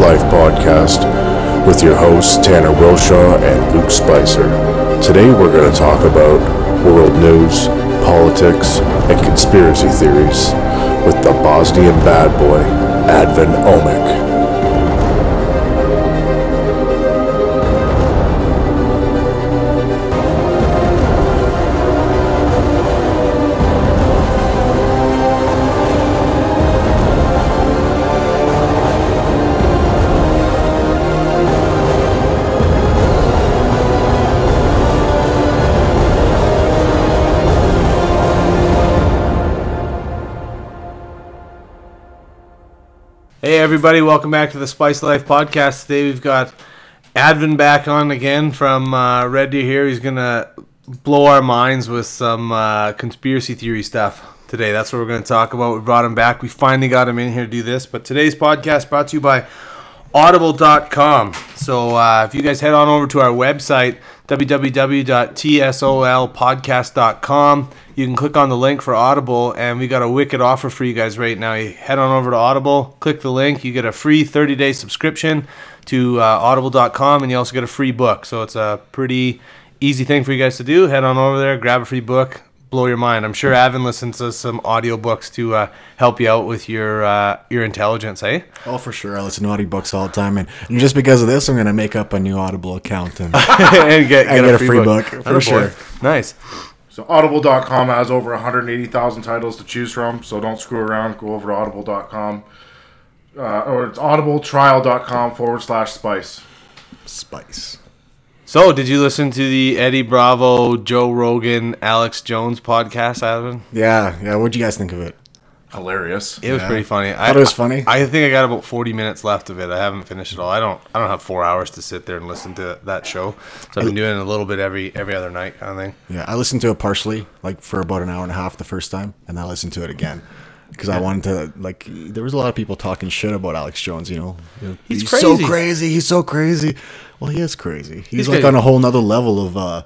Life podcast with your hosts Tanner Wilshaw and Luke Spicer. Today we're going to talk about world news, politics, and conspiracy theories with the Bosnian bad boy, Advin Omic. Hey everybody, welcome back to the Spice Life podcast. Today we've got Advin back on again from uh, Red Deer here. He's gonna blow our minds with some uh, conspiracy theory stuff today. That's what we're gonna talk about. We brought him back. We finally got him in here to do this. But today's podcast brought to you by audible.com. So uh, if you guys head on over to our website, www.tsolpodcast.com, you can click on the link for Audible, and we got a wicked offer for you guys right now. You head on over to Audible, click the link, you get a free 30 day subscription to uh, audible.com, and you also get a free book. So it's a pretty easy thing for you guys to do. Head on over there, grab a free book, blow your mind. I'm sure Advin listens to some audiobooks to uh, help you out with your uh, your intelligence, eh? Oh, for sure. I listen to audiobooks all the time, and, and just because of this, I'm gonna make up a new Audible account and, and get, and get a free book, for Attaboy. sure. Nice. So audible.com has over 180,000 titles to choose from, so don't screw around. Go over to audible.com. Uh, or it's audibletrial.com forward slash spice. Spice. So, did you listen to the Eddie Bravo, Joe Rogan, Alex Jones podcast, Advin? Yeah, yeah. What'd you guys think of it? Hilarious. It was Yeah. pretty funny. I thought it was funny? I, think I got about forty minutes left of it. I haven't finished it all. I don't. I don't have four hours to sit there and listen to that show. So I've been doing it a little bit every every other night, kind of thing. Yeah, I listened to it partially, like for about an hour and a half the first time, and I listened to it again because I wanted to. Like, there was a lot of people talking shit about Alex Jones. You know, You know, He's so crazy. crazy. He's so crazy. Well, he is crazy. He's, He's like crazy. on a whole nother level of uh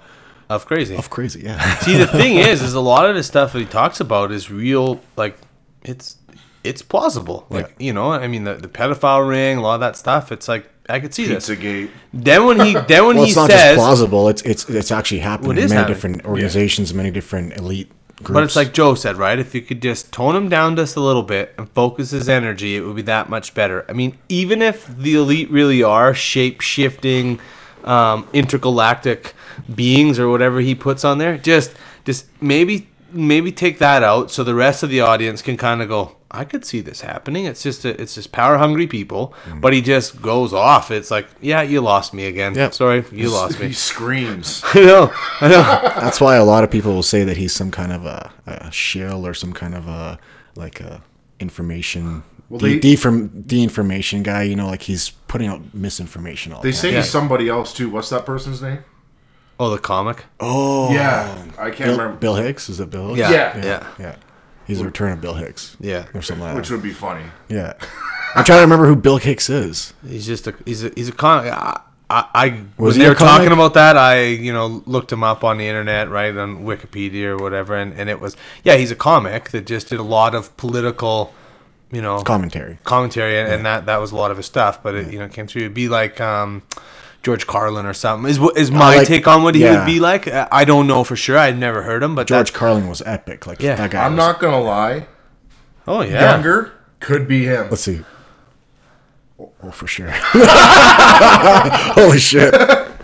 Of crazy. of crazy. Yeah. See, the thing is, is a lot of the stuff that he talks about is real. Like, it's it's plausible. Like, you know, I mean, the, the pedophile ring, a lot of that stuff. It's like I could see this. Pizzagate. Then when he then when well, he it's not says, just plausible. It's it's it's actually happening Well, it in is many happening. different organizations, many different elite groups. But it's like Joe said, right? If you could just tone him down just a little bit and focus his energy, it would be that much better. I mean, even if the elite really are shape shifting, um, intergalactic beings or whatever he puts on there, just just maybe maybe take that out so the rest of the audience can kind of go. I could see this happening. It's just a, it's just power hungry people, mm. but he just goes off. It's like, yeah, you lost me again. Yep. Sorry, you lost me. He screams. I know, I know. That's why a lot of people will say that he's some kind of a, a shill or some kind of a like a information Well, de- they- defam- de-information guy. You know, like he's putting out misinformation all They the say time. Yeah. he's somebody else too. What's that person's name? Oh, the comic. Oh, Yeah, I can't Bill, remember. Bill Hicks is it Bill? Hicks? Yeah, Yeah. yeah. yeah. He's the return of Bill Hicks. Yeah. or something like that. Which that. would be funny. Yeah, I'm trying to remember who Bill Hicks is. He's just a he's a he's a con. I, I, I Was when he they were talking about that, I you know looked him up on the internet, right on Wikipedia or whatever, and, and it was yeah, he's a comic that just did a lot of political, you know, Commentary. commentary, and, and that that was a lot of his stuff. But it you know came through. It'd be like um, George Carlin or something. Is what- is my like- take on what he would be like? I I don't know for sure. I'd never heard him, but George that- Carlin was epic. Like Yeah. that guy. I'm was- not gonna lie. oh yeah, Younger could be him. Let's see. Oh, oh, for sure. Holy shit.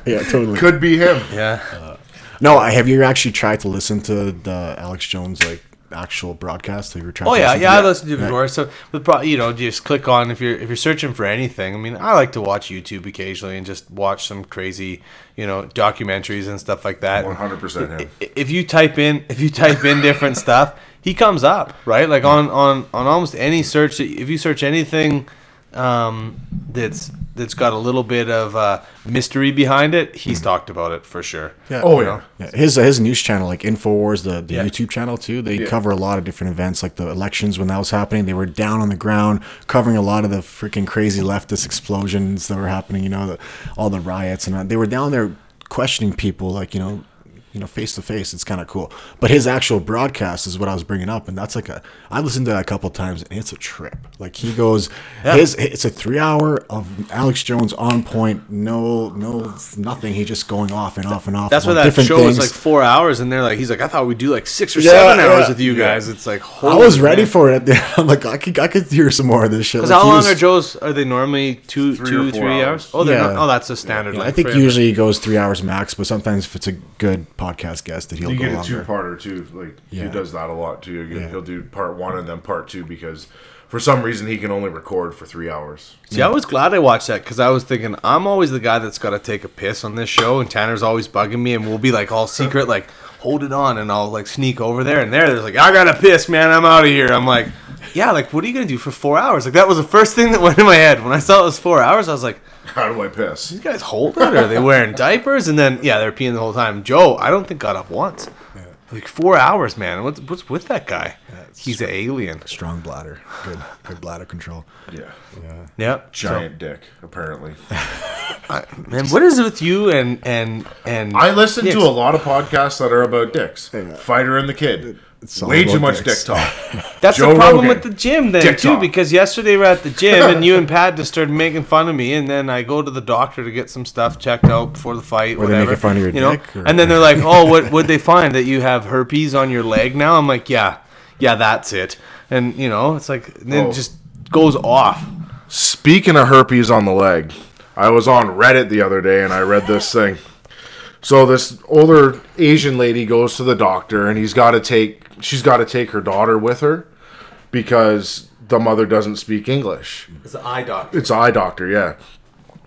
Yeah, totally. Could be him. yeah. Uh, no, have you actually tried to listen to the Alex Jones like actual broadcast? Have you tried Oh yeah, yeah, I listened to it before. So, the pro, you know, just click on if you're if you're searching for anything. I mean, I like to watch YouTube occasionally and just watch some crazy, you know, documentaries and stuff like that. 100% him. If you type in if you type in different stuff, he comes up right. Like on on on almost any search. If you search anything um, that's that's got a little bit of uh, mystery behind it, he's talked about it for sure. Yeah. Oh yeah. Yeah, his uh, his news channel, like Infowars, the, the Yeah. YouTube channel too. They cover a lot of different events, like the elections when that was happening. They were down on the ground covering a lot of the freaking crazy leftist explosions that were happening. You know, the, all the riots and uh, they were down there questioning people, like you know, you know, face to face, it's kind of cool. But his actual broadcast is what I was bringing up, and that's like a. I listened to that a couple times, and it's a trip. Like he goes, his it's a three hour of Alex Jones on point, no, no, nothing. He just going off and off and off. That's why that different show was like four hours, and they're like, he's like, I thought we'd do like six or Yeah, seven hours yeah, with you guys. It's like, I was ready for it. I'm like, I could, I could hear some more of this shit. Because Like, how long was- are Joe's? Are they normally two, Three two, or four three hours. hours? Oh, they're Yeah. not. Oh, that's a standard. Yeah, I think usually he goes three hours max, but sometimes if it's a good podcast guest, that he'll You go get a longer. two-parter too. Like Yeah. he does that a lot too. You- Yeah. He'll do part one and then part two because for some reason he can only record for three hours. See, I was glad I watched that because I was thinking I'm always the guy that's got to take a piss on this show, and Tanner's always bugging me, and we'll be like all secret, like hold it on, and I'll like sneak over there, and there, there's like I gotta piss, man, I'm out of here. I'm like, yeah, like what are you gonna do for four hours? Like that was the first thing that went in my head when I saw it was four hours. I was like, How do I piss? these guys hold it, or are they wearing diapers? And then yeah, they're peeing the whole time. Joe, I don't think got up once. Like four hours, man. What's what's with that guy? He's an alien. Strong bladder, good, good bladder control. Yeah, Yeah. Yep. giant dick apparently. Man, what is it with you and and and I listen dicks? to a lot of podcasts that are about dicks. Fighter and the Kid. It's Way too much dicks. dick talk. That's Joe the problem Rogan. with the gym then Dick too, talk. because yesterday we're at the gym and you and Pat just started making fun of me, and then I go to the doctor to get some stuff checked out before the fight. Were they whatever, making fun of your you know? dick, or- And then they're like, "Oh, what would they find that you have herpes on your leg now?" I'm like, "Yeah, yeah, that's it." And you know, it's like and then Oh. it just goes off. Speaking of herpes on the leg, I was on Reddit the other day and I read this thing. So this older Asian lady goes to the doctor and he's got to take she's got to take her daughter with her because the mother doesn't speak English. It's an eye doctor. It's an eye doctor, yeah.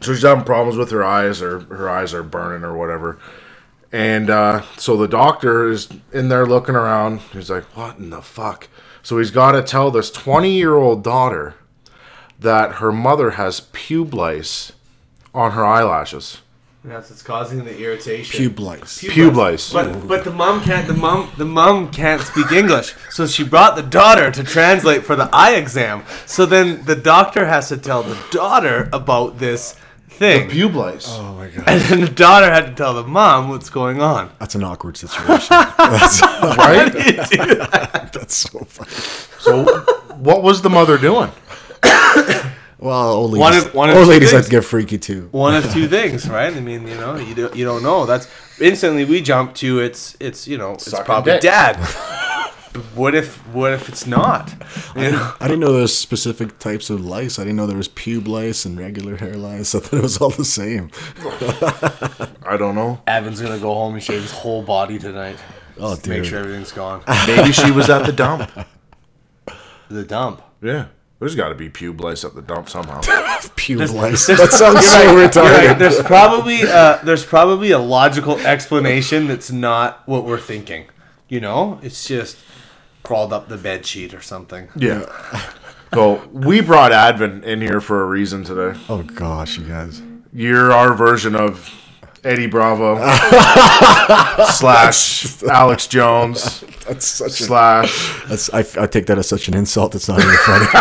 So she's having problems with her eyes or her eyes are burning or whatever. And uh, so the doctor is in there looking around. He's like, "What in the fuck?" So he's got to tell this 20-year-old daughter that her mother has pube lice on her eyelashes. That's what's causing the irritation. Pube lice. Pube lice. But but the mom can't the mom the mom can't speak English, so she brought the daughter to translate for the eye exam. So then the doctor has to tell the daughter about this thing, The Pube lice. Oh my god, and then the daughter had to tell the mom what's going on. that's an awkward situation. that's, right? that's so funny. so what was the mother doing? Well, old ladies, One of- one of old ladies like things. to get freaky too. One of two things, right? I mean, you know, you don't you don't know. That's instantly we jump to it's it's you know it's Sucking probably dick. dad. What if what if it's not? You know? I didn't know there was specific types of lice. I didn't know there was pube lice and regular hair lice. I thought it was all the same. I don't know. Advin's gonna go home and shave his whole body tonight. Oh, Just to Make sure everything's gone. Maybe she was at the dump. the dump. Yeah. There's got to be pube lice at the dump somehow. Pube lice. That sounds so retarded. Right, There's probably uh, there's probably a logical explanation that's not what we're thinking. You know, it's just crawled up the bed sheet or something. Yeah. So we brought Advin in here for a reason today. Oh gosh, you guys. You're our version of Eddie Bravo slash Alex Jones That's such a. slash. That's, I, I take that as such an insult. It's not even funny.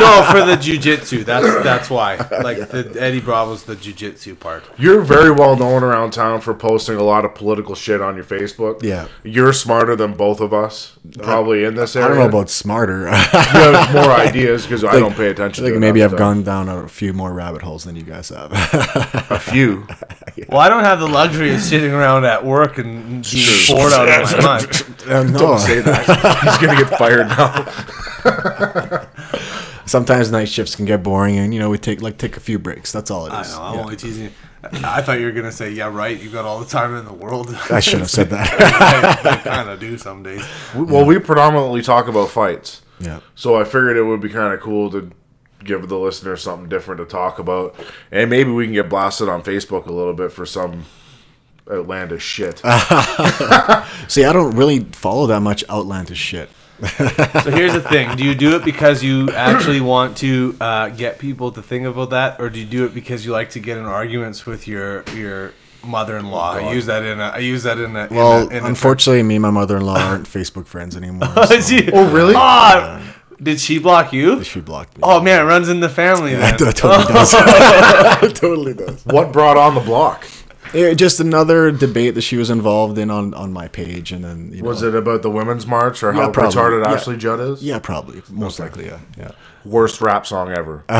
no, for the jujitsu. That's that's why. Like the Eddie Bravo's the jujitsu part. You're very well known around town for posting a lot of political shit on your Facebook. Yeah. You're smarter than both of us, probably in this area. I don't know about smarter. You have more ideas because I don't pay attention. think to maybe I've stuff. gone down a few more rabbit holes than you guys have. a few. Well, I don't have the luxury of sitting around at work and being bored out of my mind. Uh, no. Don't say that. He's gonna get fired now. Sometimes night shifts can get boring, and you know we take like take a few breaks. That's all it is. I know. I'm Yeah. only teasing you. I thought you were gonna say, "Yeah, right. You got all the time in the world." I should have said that. I, kind of do some days. We- Well, we predominantly talk about fights, yeah. so I figured it would be kind of cool to give the listener something different to talk about, and maybe we can get blasted on Facebook a little bit for some outlandish shit. See, I don't really follow that much outlandish shit. So here's the thing: Do you do it because you actually want to uh, get people to think about that, or do you do it because you like to get in arguments with your your mother-in-law? I use that in a. I use that in a. in Well, a, in a unfortunately, me and my mother-in-law aren't Facebook friends anymore. So oh really? Did she block you? she blocked me. Oh man, it runs in the family. Then. it totally does. it totally does. what brought on the block? Yeah, just another debate that she was involved in on, on my page, and then you know, Was it about the women's march or Yeah, how probably. retarded Yeah. Ashley Judd is? Yeah, probably, most likely, yeah, yeah. Worst rap song ever.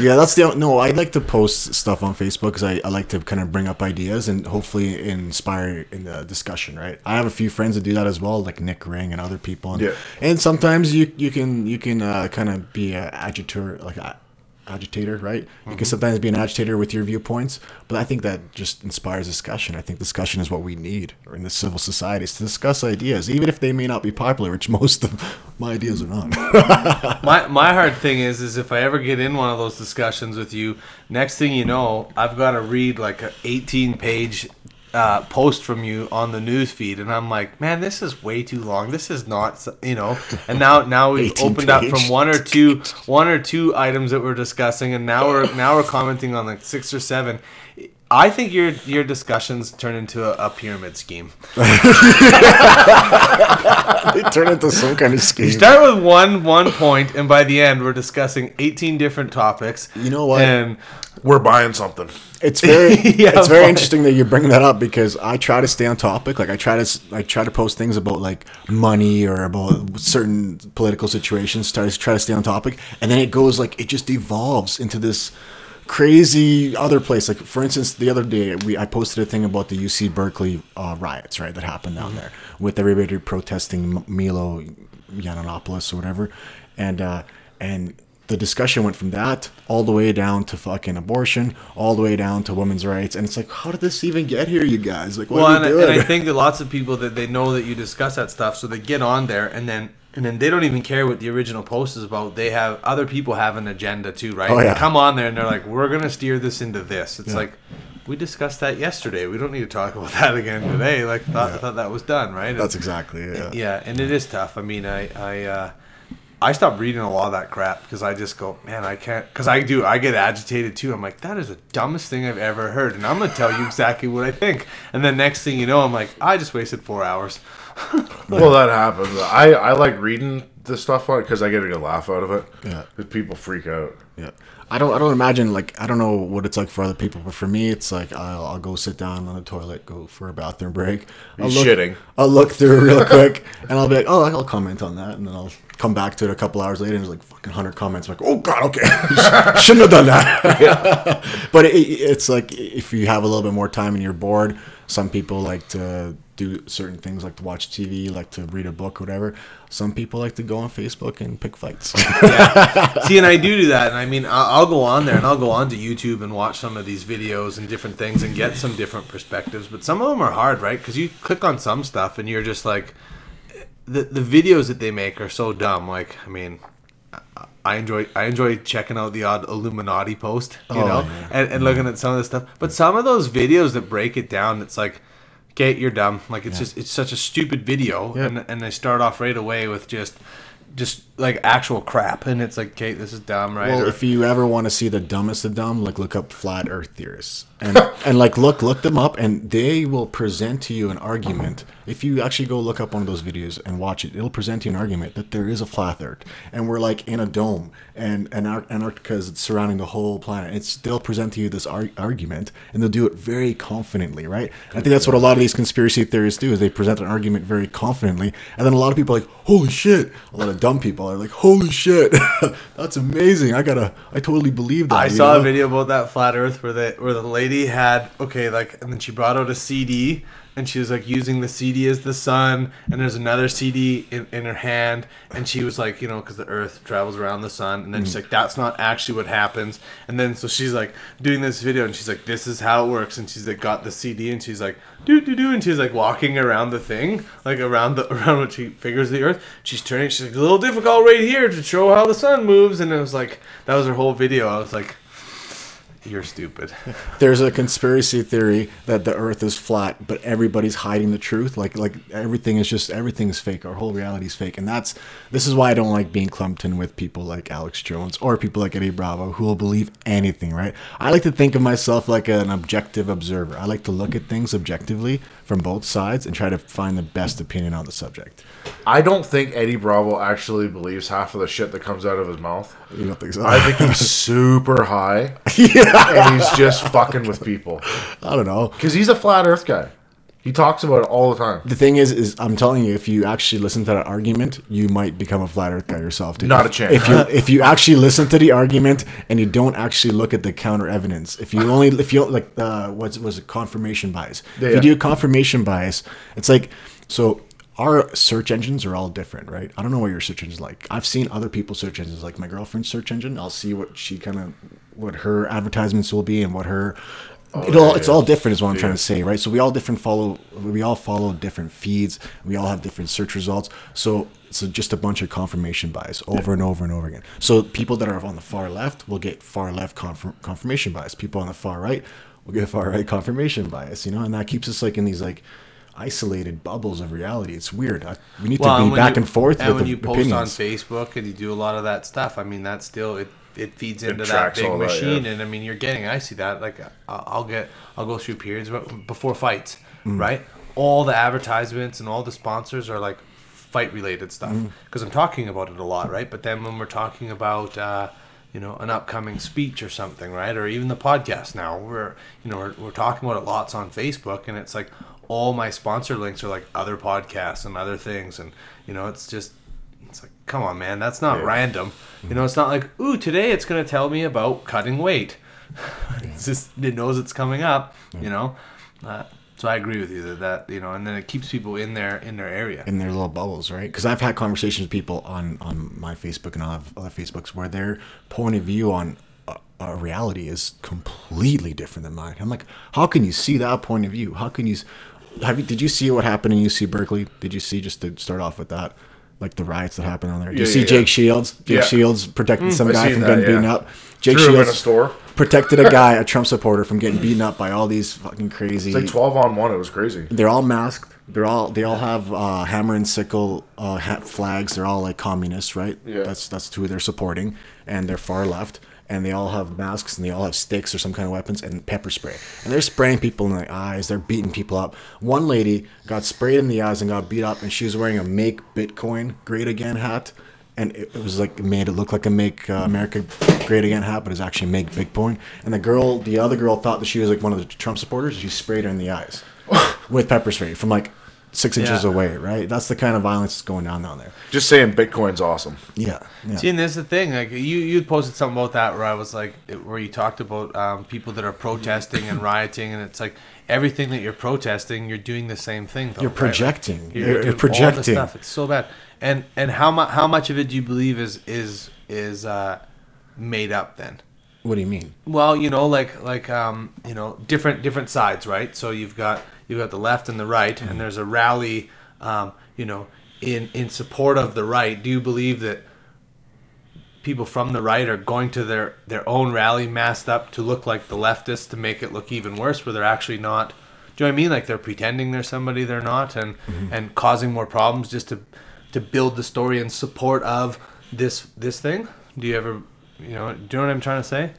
Yeah, that's the no. I like to post stuff on Facebook because I, I like to kind of bring up ideas and hopefully inspire in the discussion. Right. I have a few friends that do that as well, like Nick Ring and other people. And, Yeah. and sometimes you you can you can uh, kind of be an agitator, like a agitator, right? You can mm-hmm. sometimes be an agitator with your viewpoints, but I think that just inspires discussion. I think discussion is what we need in the civil society is to discuss ideas, even if they may not be popular, which most of my ideas are not. My my hard thing is is if I ever get in one of those discussions with you, next thing you know, I've got to read like a 18 page uh, post from you on the news feed, and I'm like, man, this is way too long. This is not, you know. And now now we've 18 opened up from one or two one or two items that we're discussing, and now we're now we're commenting on like six or seven. I think your your discussions turn into a, a pyramid scheme. they turn into some kind of scheme. You start with one one point, and by the end, we're discussing 18 different topics. You know what? And We're buying something. It's very Yeah, it's very fine. interesting that you bring that up because I try to stay on topic. Like I try to s- I try to post things about like money or about certain political situations. Try to try to stay on topic, and then it goes like it just evolves into this crazy other place. Like for instance, the other day we I posted a thing about the UC Berkeley uh, riots, right? That happened down there with everybody protesting M- Milo Yiannopoulos or whatever, and uh, and the discussion went from that all the way down to fucking abortion, all the way down to women's rights, and it's like, how did this even get here, you guys? Like, what well, are and, we and doing? I think that lots of people that they know that you discuss that stuff, so they get on there, and then and then they don't even care what the original post is about. They have other people have an agenda too, right? Oh, yeah. They come on there and they're like, we're gonna steer this into this. It's Yeah. like. We discussed that yesterday. We don't need to talk about that again today. Like, thought, thought that was done, right? That's exactly it. Yeah. yeah and it is tough i mean i i uh i stopped reading a lot of that crap because i just go man i can't because i do i get agitated too i'm like that is the dumbest thing i've ever heard and i'm gonna tell you exactly what i think and then next thing you know i'm like i just wasted four hours Well, that happens. I, I like reading the stuff on it because I get a good laugh out of it. Yeah. 'Cause people freak out. Yeah. I don't. I don't imagine like I don't know what it's like for other people, but for me, it's like I'll, I'll go sit down on the toilet, go for a bathroom break. I'll He's look, shitting. I'll look through real quick, and I'll be like, oh, I'll comment on that, and then I'll come back to it a couple hours later, and there's like fucking hundred comments. I'm like, oh god, okay, shouldn't have done that. but it, it's like if you have a little bit more time and you're bored, some people like to do certain things, like to watch TV, like to read a book, whatever. Some people like to go on Facebook and pick fights. See, and I do do that, and I mean, I'll, I'll go on there and I'll go on to YouTube and watch some of these videos and different things and get some different perspectives. But some of them are hard, right? Because you click on some stuff and you're just like, the the videos that they make are so dumb. Like, I mean, I- I enjoy I enjoy checking out the odd Illuminati post, you Oh, know, yeah. and, and looking at some of the stuff. But some of those videos that break it down, it's like, okay, you're dumb. Like it's just it's such a stupid video, Yeah. and and they start off right away with just just like actual crap, and it's like, okay, this is dumb, right? Well, Or- if you ever want to see the dumbest of dumb, like look up flat Earth theorists, and and like look look them up, and they will present to you an argument. If you actually go look up one of those videos and watch it, it'll present you an argument that there is a flat Earth, and we're like in a dome, and and Ar- Antarctica is surrounding the whole planet. It's they'll present to you this ar- argument, and they'll do it very confidently, right? I think that's what a lot of these conspiracy theorists do is they present an argument very confidently, and then a lot of people are like, holy shit! A lot of dumb people like, holy shit, that's amazing! I gotta, I totally believe that. I saw know? a video about that flat Earth where the where the lady had okay, like, and then she brought out a CD and she was like using the CD as the sun, and there's another CD in, in her hand, and she was like, you know, because the Earth travels around the sun, and then she's mm. like, that's not actually what happens, and then so she's like doing this video, and she's like, this is how it works, and she's like got the CD, and she's like, do do do, and she's like walking around the thing, like around the around what she figures the Earth. She's turning, she's like, a little difficult right here to show how the sun moves, and it was like that was her whole video. I was like. You're stupid. There's a conspiracy theory that the Earth is flat, but everybody's hiding the truth. Like like everything is just everything is fake. Our whole reality is fake, and that's this is why I don't like being clumped in with people like Alex Jones or people like Eddie Bravo who will believe anything. Right? I like to think of myself like an objective observer. I like to look at things objectively from both sides and try to find the best opinion on the subject. I don't think Eddie Bravo actually believes half of the shit that comes out of his mouth. You don't think so? I think he's super high, and he's just fucking with people I don't know. because he's a flat Earth guy. He talks about it all the time. The thing is, is I'm telling you, if you actually listen to that argument, you might become a flat Earth guy yourself. Dude. Not a chance. If you if you actually listen to the argument and you don't actually look at the counter evidence, if you only if you like uh, what's was it confirmation bias? If Yeah. you do confirmation bias, it's like so. Our search engines are all different, right? I don't know what your search engine is like. I've seen other people's search engines, like my girlfriend's search engine. I'll see what she kind of, what her advertisements will be and what her oh, it all, it's all different is what I'm trying to say, right? So we all different follow we all follow different feeds, we all have different search results. So it's just a bunch of confirmation bias over and over and over again. So people that are on the far left will get far left confirm, confirmation bias. People on the far right will get far right confirmation bias, you know, and that keeps us like in these like isolated bubbles of reality. It's weird. I, we need Well, to be when back you- and forth and with when the you post on Facebook and you do a lot of that stuff, I mean, that still it it feeds into that big all that, machine, yeah. and I mean, you're getting. I see that. Like, I- I'll get, I'll go through periods before fights, Mm. right? All the advertisements and all the sponsors are like fight related stuff Mm. because I'm talking about it a lot, right? But then when we're talking about uh, you know an upcoming speech or something, right? Or even the podcast now, we're you know we're, we're talking about it lots on Facebook, and it's like all my sponsor links are like other podcasts and other things, and you know it's just it's like come on, man, that's not random. You know, it's not like ooh today it's gonna tell me about cutting weight. it's just it knows it's coming up, you know. Uh, so I agree with you that that you know, and then it keeps people in their in their area. in their little bubbles, right? Because I've had conversations with people on on my Facebook and other other Facebooks where their point of view on a, a reality is completely different than mine. I'm like, how can you see that point of view? How can you? Have you? Did you see what happened in UC Berkeley? Did you see just to start off with that? Like the riots that happened on there. Did you see yeah, Jake yeah. Shields? Jake Yeah. Shields protecting some I guy from that, getting beaten yeah. up. Jake Threw him in a Shields store. protected a guy, a Trump supporter, from getting beaten up by all these fucking crazy. It's like twelve on one. It was crazy. They're all masked. They're all they all have uh, hammer and sickle uh, flags. They're all like communists, right? Yeah. That's that's who they're supporting, and they're far left. And they all have masks, and they all have sticks or some kind of weapons, and pepper spray. And they're spraying people in the eyes. They're beating people up. One lady got sprayed in the eyes and got beat up, and she was wearing a "Make Bitcoin Great Again" hat, and it, it was like it made it look like a "Make uh, America Great Again" hat, but it's actually "Make Bitcoin." And the girl, the other girl, thought that she was like one of the Trump supporters. She sprayed her in the eyes with pepper spray from like six inches Yeah. away, right? That's the kind of violence that's going down down there. Just saying, Bitcoin's awesome. Yeah, yeah. See, and this is the thing. Like you, you posted something about that where I was like, where you talked about um, people that are protesting and rioting, and it's like everything that you're protesting, you're doing the same thing. Though, You're right? projecting. Like, You're- you're doing all the projecting. stuff. It's so bad. And and how much how much of it do you believe is is is uh, made up then? What do you mean? Well, you know, like like um, you know, different different sides, right? So you've got you've got the left and the right, Mm-hmm. and there's a rally, um, you know, in in support of the right. Do you believe that people from the right are going to their their own rally masked up to look like the leftists to make it look even worse, where they're actually not? Do you know what I mean? Like they're pretending they're somebody they're not, and Mm-hmm. and causing more problems just to to build the story in support of this this thing. Do you ever? You know, do you know what I'm trying to say?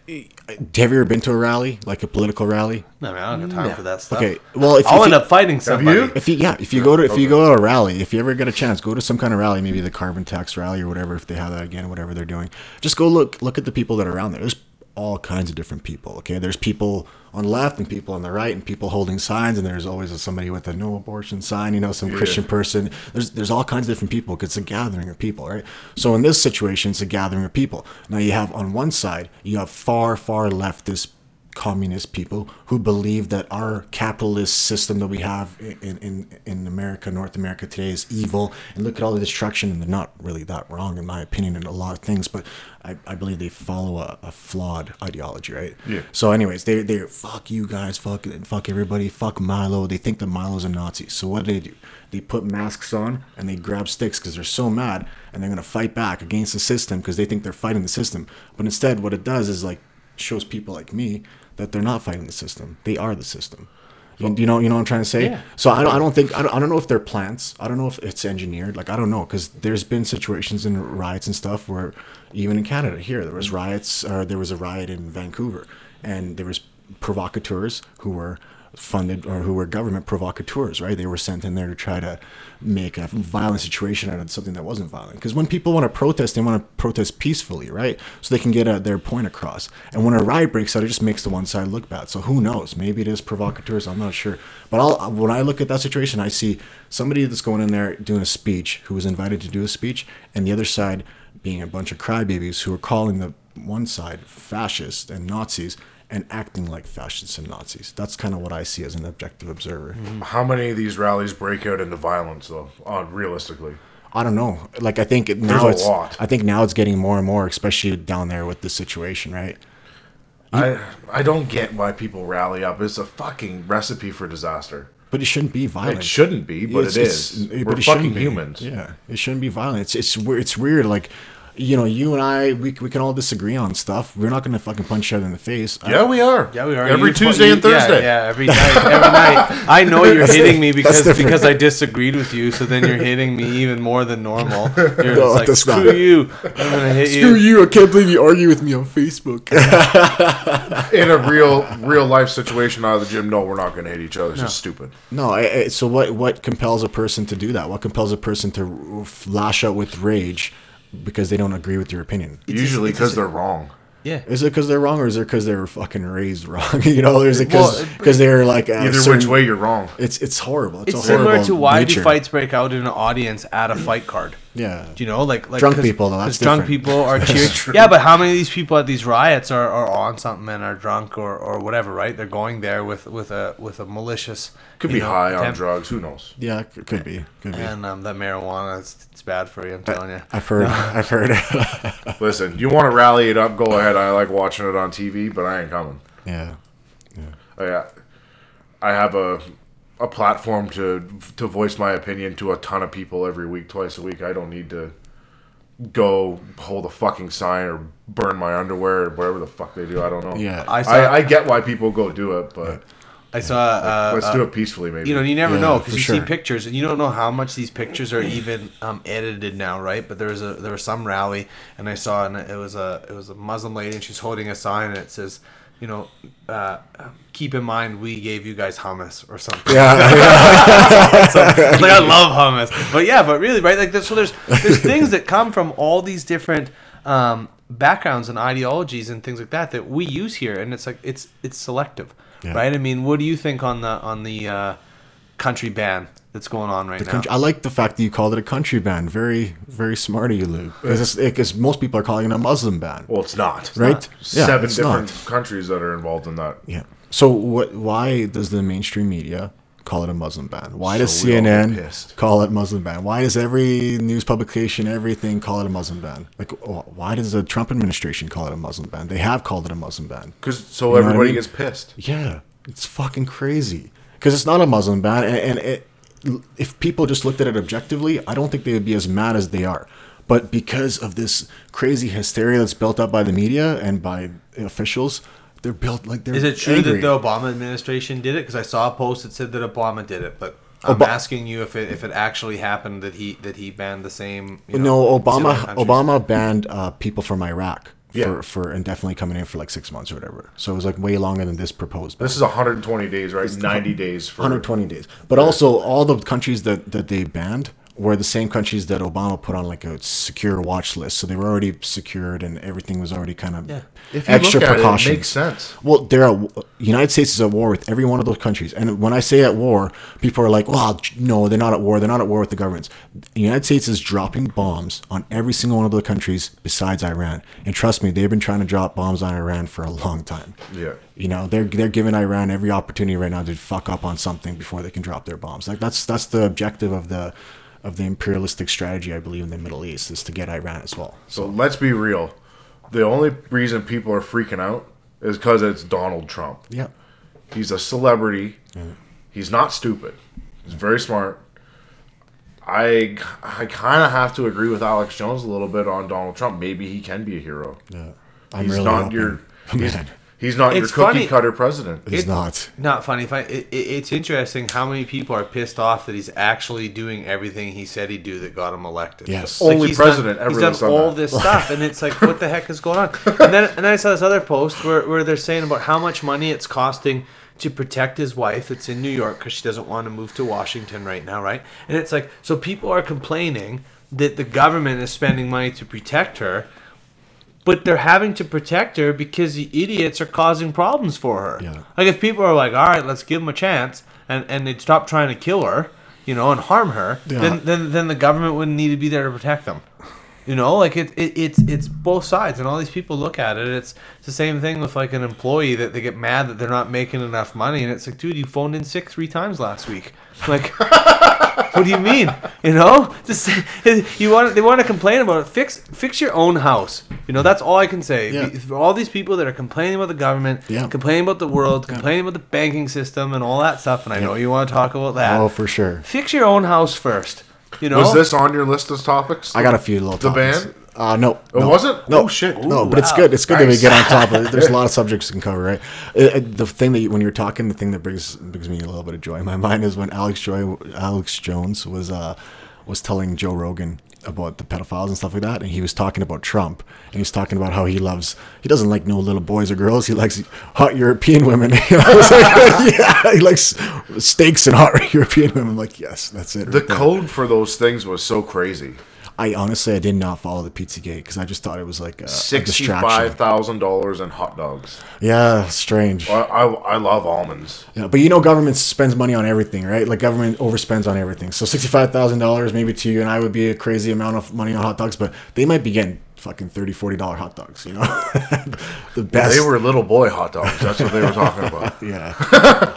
Have you ever been to a rally, like a political rally? No, man, I don't got time for that stuff. Okay, well, if I'll if end you- up fighting somebody. you? If you yeah, if you go to if you go to a rally, if you ever get a chance, go to some kind of rally, maybe the carbon tax rally or whatever, if they have that again, whatever they're doing. Just go look look at the people that are around there. There's all kinds of different people. Okay, there's people on the left and people on the right, and people holding signs, and there's always somebody with a no abortion sign. You know, some Christian person. There's there's all kinds of different people. 'cause It's a gathering of people, right? So in this situation, it's a gathering of people. Now you have on one side, you have far far leftist communist people who believe that our capitalist system that we have in, in, in America, North America today is evil. And look at all the destruction, and they're not really that wrong, in my opinion, in a lot of things, but I, I believe they follow a, a flawed ideology, right? Yeah. So, anyways, they, they fuck you guys, fuck, fuck everybody, fuck Milo. They think that Milo's a Nazi. So, what do they do? They put masks on and they grab sticks because they're so mad and they're going to fight back against the system because they think they're fighting the system. But instead, what it does is like shows people like me that they're not fighting the system. They are the system. You, you know, you know what I'm trying to say. Yeah. So I don't, I don't think I don't, I don't know if they're plants. I don't know if it's engineered. Like I don't know because there's been situations and riots and stuff where even in Canada here there was mm. riots or there was a riot in Vancouver and there was provocateurs who were funded or who were government provocateurs, right? They were sent in there to try to make a violent situation out of something that wasn't violent. Because when people want to protest, they want to protest peacefully, right? So they can get uh, their point across. And when a riot breaks out, it just makes the one side look bad. So who knows? Maybe it is provocateurs. I'm not sure. But I'll, when I look at that situation, I see somebody that's going in there doing a speech who was invited to do a speech, and the other side being a bunch of crybabies who are calling the one side fascist and Nazis and acting like fascists and Nazis. That's kind of what I see as an objective observer. How many of these rallies break out into violence, though? Uh, realistically, I don't know. Like I think now a it's lot. I think now it's getting more and more, especially down there with this situation, right? I I don't get why people rally up. It's a fucking recipe for disaster. But it shouldn't be violent. It shouldn't be, but It's- it it's- it- We're it shouldn't fucking be. humans. Yeah, it shouldn't be violent. It's it's. It's weird. Like, you know, you and I, we, we can all disagree on stuff. We're not going to fucking punch each other in the face. I- Yeah, we are. Yeah, we are. Every You- Tuesday you- and Thursday. Yeah, yeah, every night. Every night. I know you're That's hitting me because because I disagreed with you. So then you're hitting me even more than normal. You're No, just like that's screw not- you. I'm gonna hit Screw you. Screw you! I can't believe you argue with me on Facebook. In a real real life situation out of the gym, no, we're not going to hit each other. It's just stupid. no, I, I, so what? What compels a person to do that? What compels a person to lash out with rage because they don't agree with your opinion? Usually because they're wrong. Yeah. Is it because they're wrong, or is it because they were fucking raised wrong? you know, or is it because Well, they're like a Either certain- which way, you're wrong. It's it's horrible. It's, It's a similar to why nature. do fights break out in an audience at a fight card? Yeah. Do you know, like like Drunk 'cause- people, though, that's 'cause drunk people are cheering. yeah, but how many of these people at these riots are, are on something and are drunk or, or whatever? Right? They're going there with, with a with a malicious. Could be know, high on drugs. Who knows? Yeah, it could be. Could be. And um, that marijuana, it's, it's bad for you. I'm telling you. I've heard. I've heard. Listen, you want to rally it up? Go ahead. I like watching it on TV, but I ain't coming. yeah. Yeah. Oh, yeah. I have a a platform to to voice my opinion to a ton of people every week, twice a week. I don't need to go hold a fucking sign or burn my underwear or whatever the fuck they do. I don't know. Yeah. I I, saw. I, get why people go do it, but I saw. Uh, let's uh, do it peacefully, maybe. You know, you never Yeah, know because you sure. see pictures and you don't know how much these pictures are even um, edited now, right? But there was a there was some rally and I saw and it was a it was a Muslim lady and she's holding a sign and it says, you know, uh, keep in mind we gave you guys hummus or something. It's like I love hummus, but yeah, but really, right? Like, there's, so there's there's things that come from all these different um, backgrounds and ideologies and things like that that we use here, and it's like it's it's selective, Yeah. right? I mean, what do you think on the on the uh, country ban that's going on right now? Country, I like the fact that you called it a country band. Very, very smart of you, Luke. Because most people are calling it a Muslim band. well, it's not. It's Right? not. Yeah, Seven it's different not. countries that are involved in that. Yeah. So what? Why does the mainstream media call it a Muslim ban? Why does So we CNN call it Muslim ban? Why does every news publication, everything call it a Muslim ban? Like, why does the Trump administration call it a Muslim ban? They have called it a Muslim ban. Because so You know what I everybody mean? gets pissed. Yeah, it's fucking crazy. Because it's not a Muslim ban, and, and it, if people just looked at it objectively, I don't think they would be as mad as they are. But because of this crazy hysteria that's built up by the media and by officials, they're built like they're. Is it true angry. that the Obama administration did it? Because I saw a post that said that Obama did it, but I'm Oba- asking you if it if it actually happened that he that he banned the same. You no, Obama. Obama banned uh, people from Iraq Yeah. for, for indefinitely coming in for like six months or whatever. So it was like way longer than this proposed. This is 120 days, right? 90 days for 120 days. But also, all the countries that, that they banned were the same countries that Obama put on like a secure watch list. So they were already secured and everything was already kind of Yeah. If you extra look at it, it precautions. makes sense. Well, they're United States is at war with every one of those countries. And when I say at war, people are like, well, no, they're not at war. They're not at war with the governments. The United States is dropping bombs on every single one of the countries besides Iran. And trust me, they've been trying to drop bombs on Iran for a long time. Yeah. You know, they're they're giving Iran every opportunity right now to fuck up on something before they can drop their bombs. Like that's that's the objective of the of the imperialistic strategy, I believe, in the Middle East is to get Iran as well. So let's be real. The only reason people are freaking out is because it's Donald Trump. Yeah. He's a celebrity. He's not stupid. He's very smart. I I kind of have to agree with Alex Jones a little bit on Donald Trump. Maybe he can be a hero. Yeah. I'm He's really not hoping. your he's, he's not your cookie funny. cutter president. he's It- not. Not funny. If I, it, it- it's interesting how many people are pissed off that he's actually doing everything he said he'd do that got him elected. Yes. Only he's president done, ever He's done that's done all that. this stuff, and it's like, what the heck is going on? And then, and then I saw this other post where, where they're saying about how much money it's costing to protect his wife that's in New York because she doesn't want to move to Washington right now, right? And it's like, so people are complaining that the government is spending money to protect her, but they're having to protect her because the idiots are causing problems for her. Yeah. Like if people are like, all right, let's give them a chance, and and they'd stop trying to kill her, you know, and harm her, Yeah. then then then the government wouldn't need to be there to protect them. You know, like it, it it's it's both sides, and all these people look at it. It's, it's the same thing with like an employee that they get mad that they're not making enough money, and it's like, dude, you phoned in sick three times last week. Like, what do you mean? You know, just you want they want to complain about it. Fix fix your own house. You know, that's all I can say. Yeah. For all these people that are complaining about the government, Yeah. complaining about the world, complaining about the banking system and all that stuff, and I know you want to talk about that. Oh, for sure. Fix your own house first. You know, Was this on your list of topics? I got a few little The topics. band? Uh, no. it no. wasn't. No. Oh, shit. No, Ooh, but it's wow. good. It's good that we Nice. get on top of it. There's a lot of subjects we can cover, right? Uh, uh, the thing that you, when you're talking, the thing that brings brings me a little bit of joy in my mind is when Alex Joy, Alex Jones was uh was telling Joe Rogan about the pedophiles and stuff like that, and he was talking about Trump, and he was talking about how he loves he doesn't like no little boys or girls, he likes hot European women. I was like, yeah, he likes steaks and hot European women. I'm like, yes, that's it. The right there. code for those things was so crazy. I honestly I did not follow the Pizzagate because I just thought it was like a, Sixty-five thousand dollars in hot dogs. Yeah, strange. I, I, I love almonds. Yeah, but you know, government spends money on everything, right? Like government overspends on everything. So sixty-five thousand dollars, maybe to you and I would be a crazy amount of money on hot dogs, but they might be getting fucking 30 40 dollar hot dogs. You know, the best. They were little boy hot dogs. That's what they were talking about. Yeah,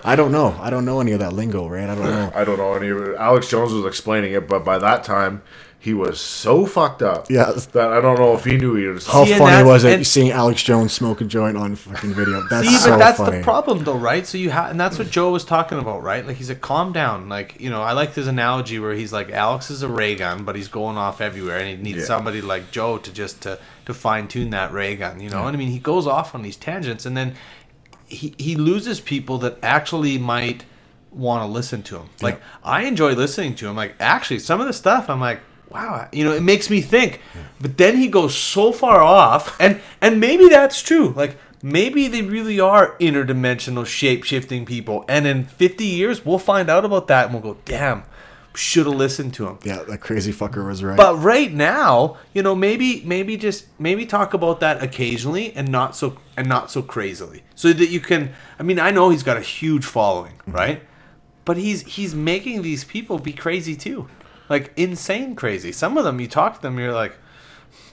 I don't know. I don't know any of that lingo, right? I don't know. I don't know any of it. Alex Jones was explaining it, but by that time, he was so fucked up. Yeah. That I don't know if he knew he was. How See, and funny that's- was it and- seeing Alex Jones smoke a joint on fucking video? That's See, so but that's funny. the problem, though, right? So you have, and that's what Joe was talking about, right? Like he's a calm down. Like you know, I like his analogy where he's like Alex is a ray gun, but he's going off everywhere, and he needs Yeah. somebody like Joe to just to to fine tune that ray gun. You know, and I mean, he goes off on these tangents, and then he he loses people that actually might want to listen to him. Like I enjoy listening to him. Like actually, some of the stuff I'm like. Wow, you know, it makes me think. But then he goes so far off, and and maybe that's true. Like maybe they really are interdimensional shape shifting people, and in 50 years we'll find out about that, and we'll go, damn, should have listened to him. Yeah, that crazy fucker was right. But right now, you know, maybe maybe just maybe talk about that occasionally and not so and not so crazily. So that you can I mean, I know he's got a huge following, mm-hmm. right? But he's he's making these people be crazy too. Like insane crazy. Some of them you talk to them you're like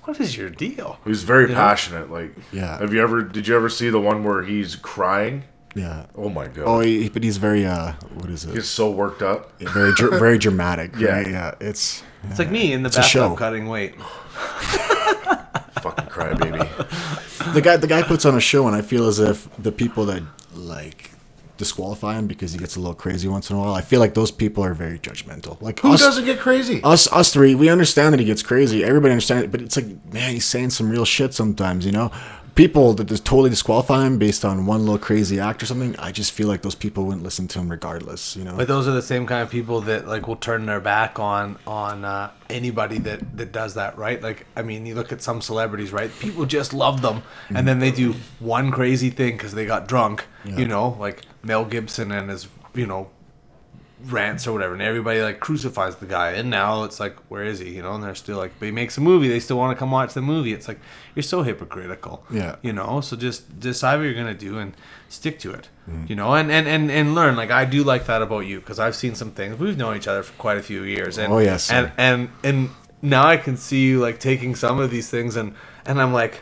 what is your deal? He's very know? passionate. Like, Yeah. Have you ever? Did you ever see the one where he's crying? yeah. Oh my god. Oh, he, but he's very uh, what is it? He's so worked up. very dr- very dramatic. Yeah. right? yeah. It's It's like me in the show. bathtub cutting weight. Fucking crybaby. the guy. The guy puts on a show, and I feel as if the people that like disqualify him because he gets a little crazy once in a while. I feel like those people are very judgmental. Like Who us, doesn't get crazy? us, us three, we understand that he gets crazy. Everybody understands it, but it's like, man, he's saying some real shit sometimes. You know, people that just totally disqualify him based on one little crazy act or something. I just feel like those people wouldn't listen to him regardless. You know. But those are the same kind of people that like will turn their back on on uh, anybody that that does that, right? Like, I mean, you look at some celebrities, right? People just love them, and then they do one crazy thing because they got drunk, you know, like Mel Gibson and his, you know, rants or whatever, and everybody like crucifies the guy. And now it's like, where is he? You know, and they're still like, but he makes a movie. They still want to come watch the movie. It's like you're so hypocritical. Yeah. You know, so just decide what you're gonna do and stick to it. Mm-hmm. You know, and and and and learn. Like I do like that about you because I've seen some things. We've known each other for quite a few years. And, Oh, yes, And and and now I can see you like taking some of these things and and I'm like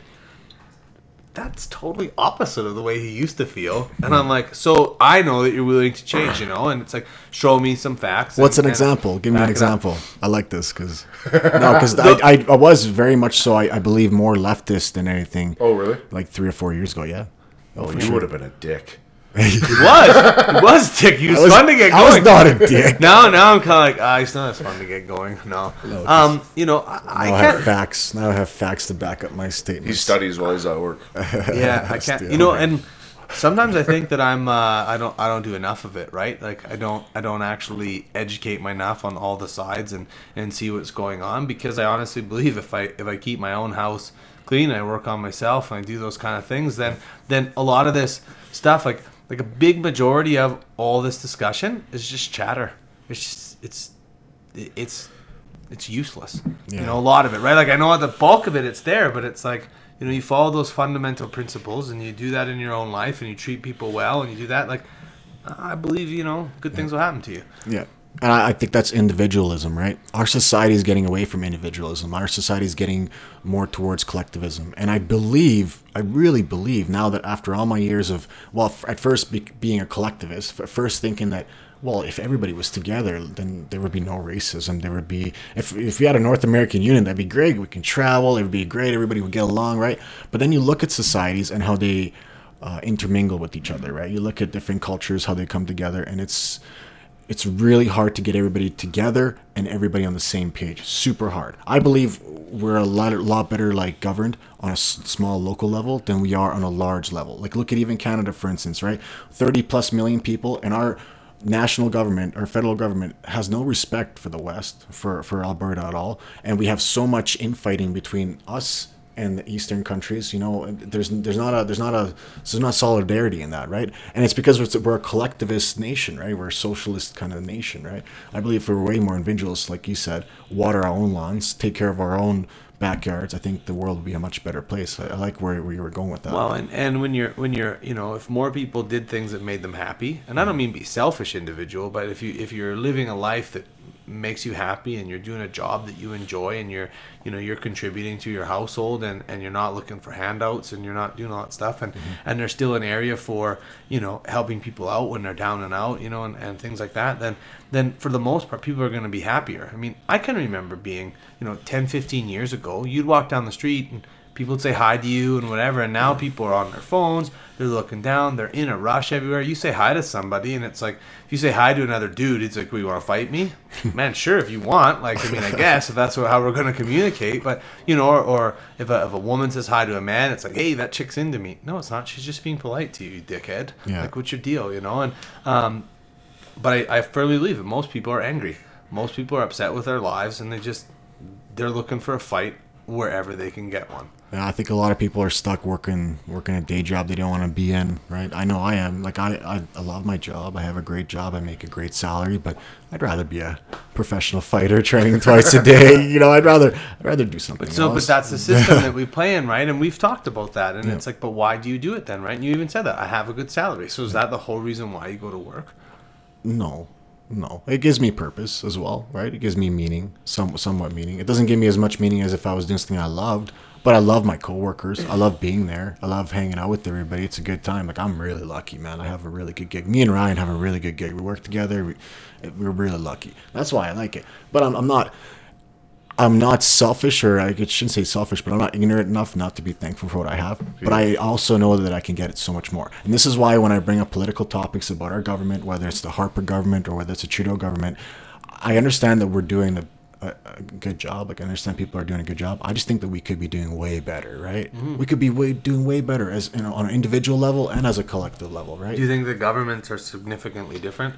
that's totally opposite of the way he used to feel. And I'm like, so I know that you're willing to change, you know? And it's like, show me some facts. What's and- an and example? Give me an back it up. example. I like this because no, because I, I, I was very much so. I, I believe more leftist than anything. Oh really? Like three or four years ago, yeah. Oh, You sure. would have been a dick. He was. He was Dick. He was, I was, fun to get going. I going. was not a dick. now, now I'm kind of like, ah, he's not as fun to get going. No. Um, you know, I, I Now I have can't. facts. Now I have facts to back up my statement. He studies while he's at work. yeah, I can't. You know, and sometimes I think that I'm. Uh, I don't. I don't do enough of it. Right? Like I don't. I don't actually educate my enough on all the sides and and see what's going on because I honestly believe if I if I keep my own house clean, and I work on myself, and I do those kind of things, then then a lot of this stuff like. Like a big majority of all this discussion is just chatter. It's just, it's it's it's useless. You know, a lot of it, right? Like I know the bulk of it, it's there, but it's like you know, you follow those fundamental principles and you do that in your own life and you treat people well and you do that, like I believe you know, good things will happen to you. Yeah. And I think that's individualism, right? Our society is getting away from individualism. Our society is getting more towards collectivism. And I believe, I really believe now that after all my years of, well, at first be, being a collectivist, at first thinking that, well, if everybody was together, then there would be no racism. There would be, if, if we had a North American Union, that'd be great. We can travel, it would be great. Everybody would get along, right? But then you look at societies and how they uh, intermingle with each other, right? You look at different cultures, how they come together, and it's, it's really hard to get everybody together and everybody on the same page. Super hard. I believe we're a lot, lot better like governed on a s- small local level than we are on a large level. Like look at even Canada, for instance, right? 30 plus million people, and our national government or federal government has no respect for the West, for, for Alberta at all. And we have so much infighting between us and the eastern countries you know there's there's not a there's not a there's not solidarity in that right? And it's because we're, we're a collectivist nation right? We're a socialist kind of nation right? I believe if we're way more individualists like you said water our own lawns take care of our own backyards. I think the world would be a much better place. I, I like where, where you were going with that. Well, and, and when you're when you're you know if more people did things that made them happy, and I don't mean be selfish individual, but if you if you're living a life that makes you happy and you're doing a job that you enjoy and you're you know you're contributing to your household and and you're not looking for handouts and you're not doing all that stuff and mm-hmm. and there's still an area for you know helping people out when they're down and out you know and, and things like that then then for the most part people are going to be happier. I mean i can remember being you know 10 15 years ago you'd walk down the street and people would say hi to you and whatever and now people are on their phones they're looking down they're in a rush everywhere. You say hi to somebody and it's like if you say hi to another dude it's like we want to fight me? Man sure if you want like i mean i guess if that's what, how we're going to communicate but you know or, or if, a, if a woman says hi to a man it's like hey that chick's into me. No it's not she's just being polite to you you dickhead. Yeah. like what's your deal you know? And um but I, I firmly believe that most people are angry. Most people are upset with their lives and they just they're looking for a fight wherever they can get one I think a lot of people are stuck working working a day job they don't want to be in, right? I know I am. Like I, I, I love my job. I have a great job. I make a great salary, but I'd rather be a professional fighter training twice a day. You know, I'd rather I'd rather do something else. So, else. but that's the system that we play in, right? And we've talked about that, and it's like, but why do you do it then, right? And you even said that I have a good salary. So is that the whole reason why you go to work? no, no. It gives me purpose as well, right? It gives me meaning, some somewhat meaning. It doesn't give me as much meaning as if I was doing something I loved. But I love my coworkers. I love being there. I love hanging out with everybody. It's a good time. Like I'm really lucky, man. I have a really good gig. Me and Ryan have a really good gig. We work together. We, we're really lucky. That's why I like it. But I'm, I'm not. I'm not selfish, or I shouldn't say selfish, but I'm not ignorant enough not to be thankful for what I have. But I also know that I can get it so much more. And this is why when I bring up political topics about our government, whether it's the Harper government or whether it's a Trudeau government, I understand that we're doing a, a, a good job. Like I understand people are doing a good job. I just think that we could be doing way better, right? We could be way doing way better as you know on an individual level and as a collective level, right? Do you think the governments are significantly different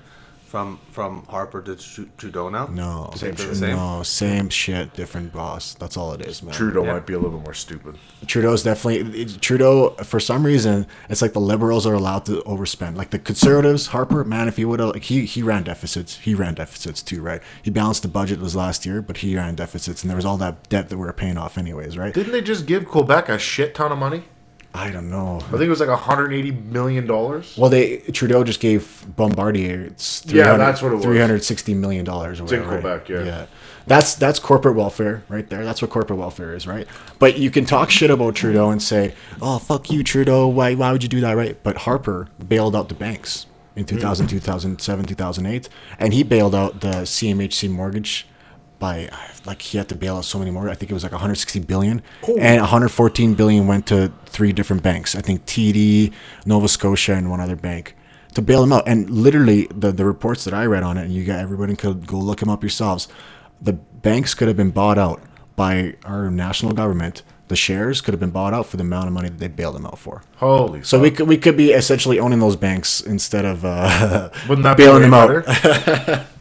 from from Harper to Tru- Trudeau now? no, Same for the same? no, same shit, different boss. That's all it is, man. Trudeau Yeah. might be a little bit more stupid. Trudeau's definitely Trudeau. For some reason, it's like the liberals are allowed to overspend. Like the conservatives, Harper, man, if he would have, like he he ran deficits. He ran deficits too, right? He balanced the budget was last year, but he ran deficits, and there was all that debt that we were paying off anyways, right? Didn't they just give Quebec a shit ton of money? I don't know. I think it was like 180 million dollars. Well, they Trudeau just gave Bombardier it's Yeah, that's what it was. Three hundred sixty million dollars or in right? Quebec, yeah. Yeah, that's that's corporate welfare right there. That's what corporate welfare is, right? But you can talk shit about Trudeau and say, "Oh, fuck you, Trudeau. Why why would you do that?" Right? But Harper bailed out the banks in 2000, hmm. 2007, 2008, and he bailed out the CMHC mortgage by like he had to bail out so many more. I think it was like 160 billion, and 114 billion went to three different banks. I think TD, Nova Scotia, and one other bank to bail them out. And literally, the the reports that I read on it, and you got everybody could go look them up yourselves. The banks could have been bought out by our national government. The shares could have been bought out for the amount of money that they bailed them out for. Holy. So we could we could be essentially owning those banks instead of uh, Wouldn't that bailing them out.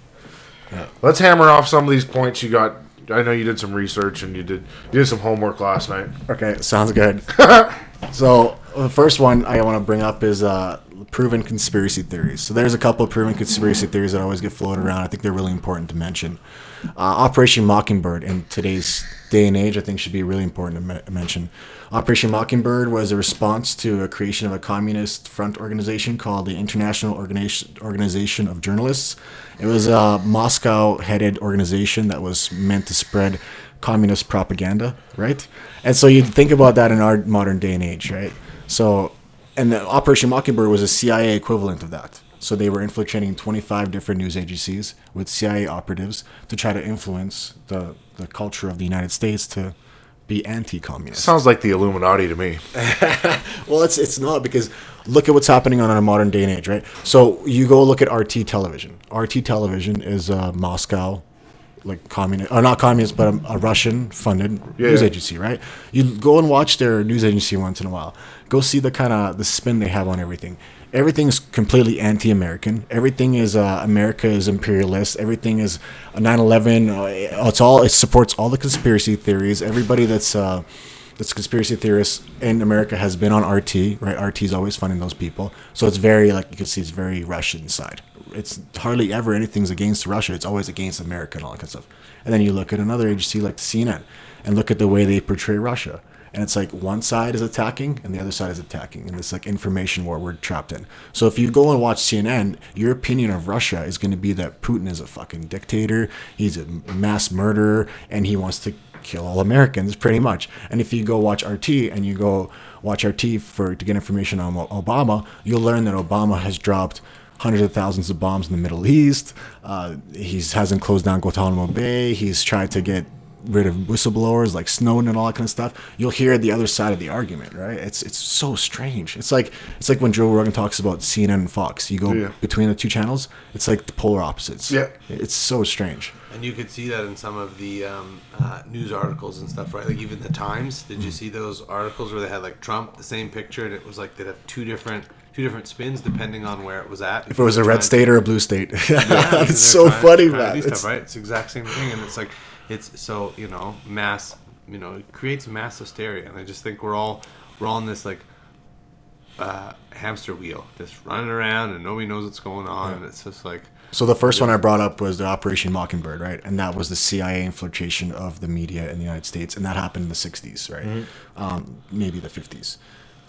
better? Let's hammer off some of these points you got. I know you did some research and you did you did some homework last night. Okay, sounds good. so the first one I want to bring up is uh, proven conspiracy theories. So there's a couple of proven conspiracy theories that always get floated around. I think they're really important to mention. Uh, Operation Mockingbird in today's day and age, I think should be really important to me- mention. Operation Mockingbird was a response to a creation of a communist front organization called the International Organization of Journalists. It was a Moscow-headed organization that was meant to spread communist propaganda, right? And so you think about that in our modern day and age, right? So, and the Operation Mockingbird was a CIA equivalent of that. So they were infiltrating 25 different news agencies with CIA operatives to try to influence the, the culture of the United States to be anti-communist. Sounds like the Illuminati to me. Well, it's it's not because look at what's happening on our modern day and age, right? So you go look at RT television. RT television is uh, Moscow, like communist, or not communist, but a, a Russian-funded news Yeah. agency, right? You go and watch their news agency once in a while. Go see the kind of the spin they have on everything. Everything's completely anti-American. Everything is uh, America is imperialist. Everything is 9/11. Uh, it's all it supports all the conspiracy theories. Everybody that's uh, that's conspiracy theorists in America has been on RT, right? RT is always funding those people. So it's very, like you can see, it's very Russian side. It's hardly ever anything's against Russia. It's always against America and all that kind of stuff. And then you look at another agency like CNN and look at the way they portray Russia. And it's like one side is attacking and the other side is attacking in this like information war we're trapped in. So if you go and watch CNN, your opinion of Russia is going to be that Putin is a fucking dictator, he's a mass murderer, and he wants to kill all Americans pretty much. And if you go watch RT and you go watch RT for to get information on Obama, you'll learn that Obama has dropped hundreds of thousands of bombs in the Middle East. Uh, he hasn't closed down Guantanamo Bay. He's tried to get rid of whistleblowers like Snowden and all that kind of stuff. You'll hear the other side of the argument, right? It's it's so strange. It's like it's like when Joe Rogan talks about CNN and Fox. You go Yeah. between the two channels. It's like the polar opposites. Yeah. it's so strange. And you could see that in some of the um, uh, news articles and stuff, right? Like even the Times. Did you Mm. see those articles where they had like Trump, the same picture, and it was like they'd have two different two different spins depending on where it was at. If it was a red state or a blue state, Yeah, it's so funny, man. It's- stuff, right? It's the exact same thing, and it's like it's so you know mass. You know, it creates mass hysteria, and I just think we're all we're all in this like uh, hamster wheel, just running around, and nobody knows what's going on, and it's just like. So the first one I brought up was the Operation Mockingbird, right? And that was the CIA infiltration of the media in the United States, and that happened in the '60s, right? Um, maybe the '50s.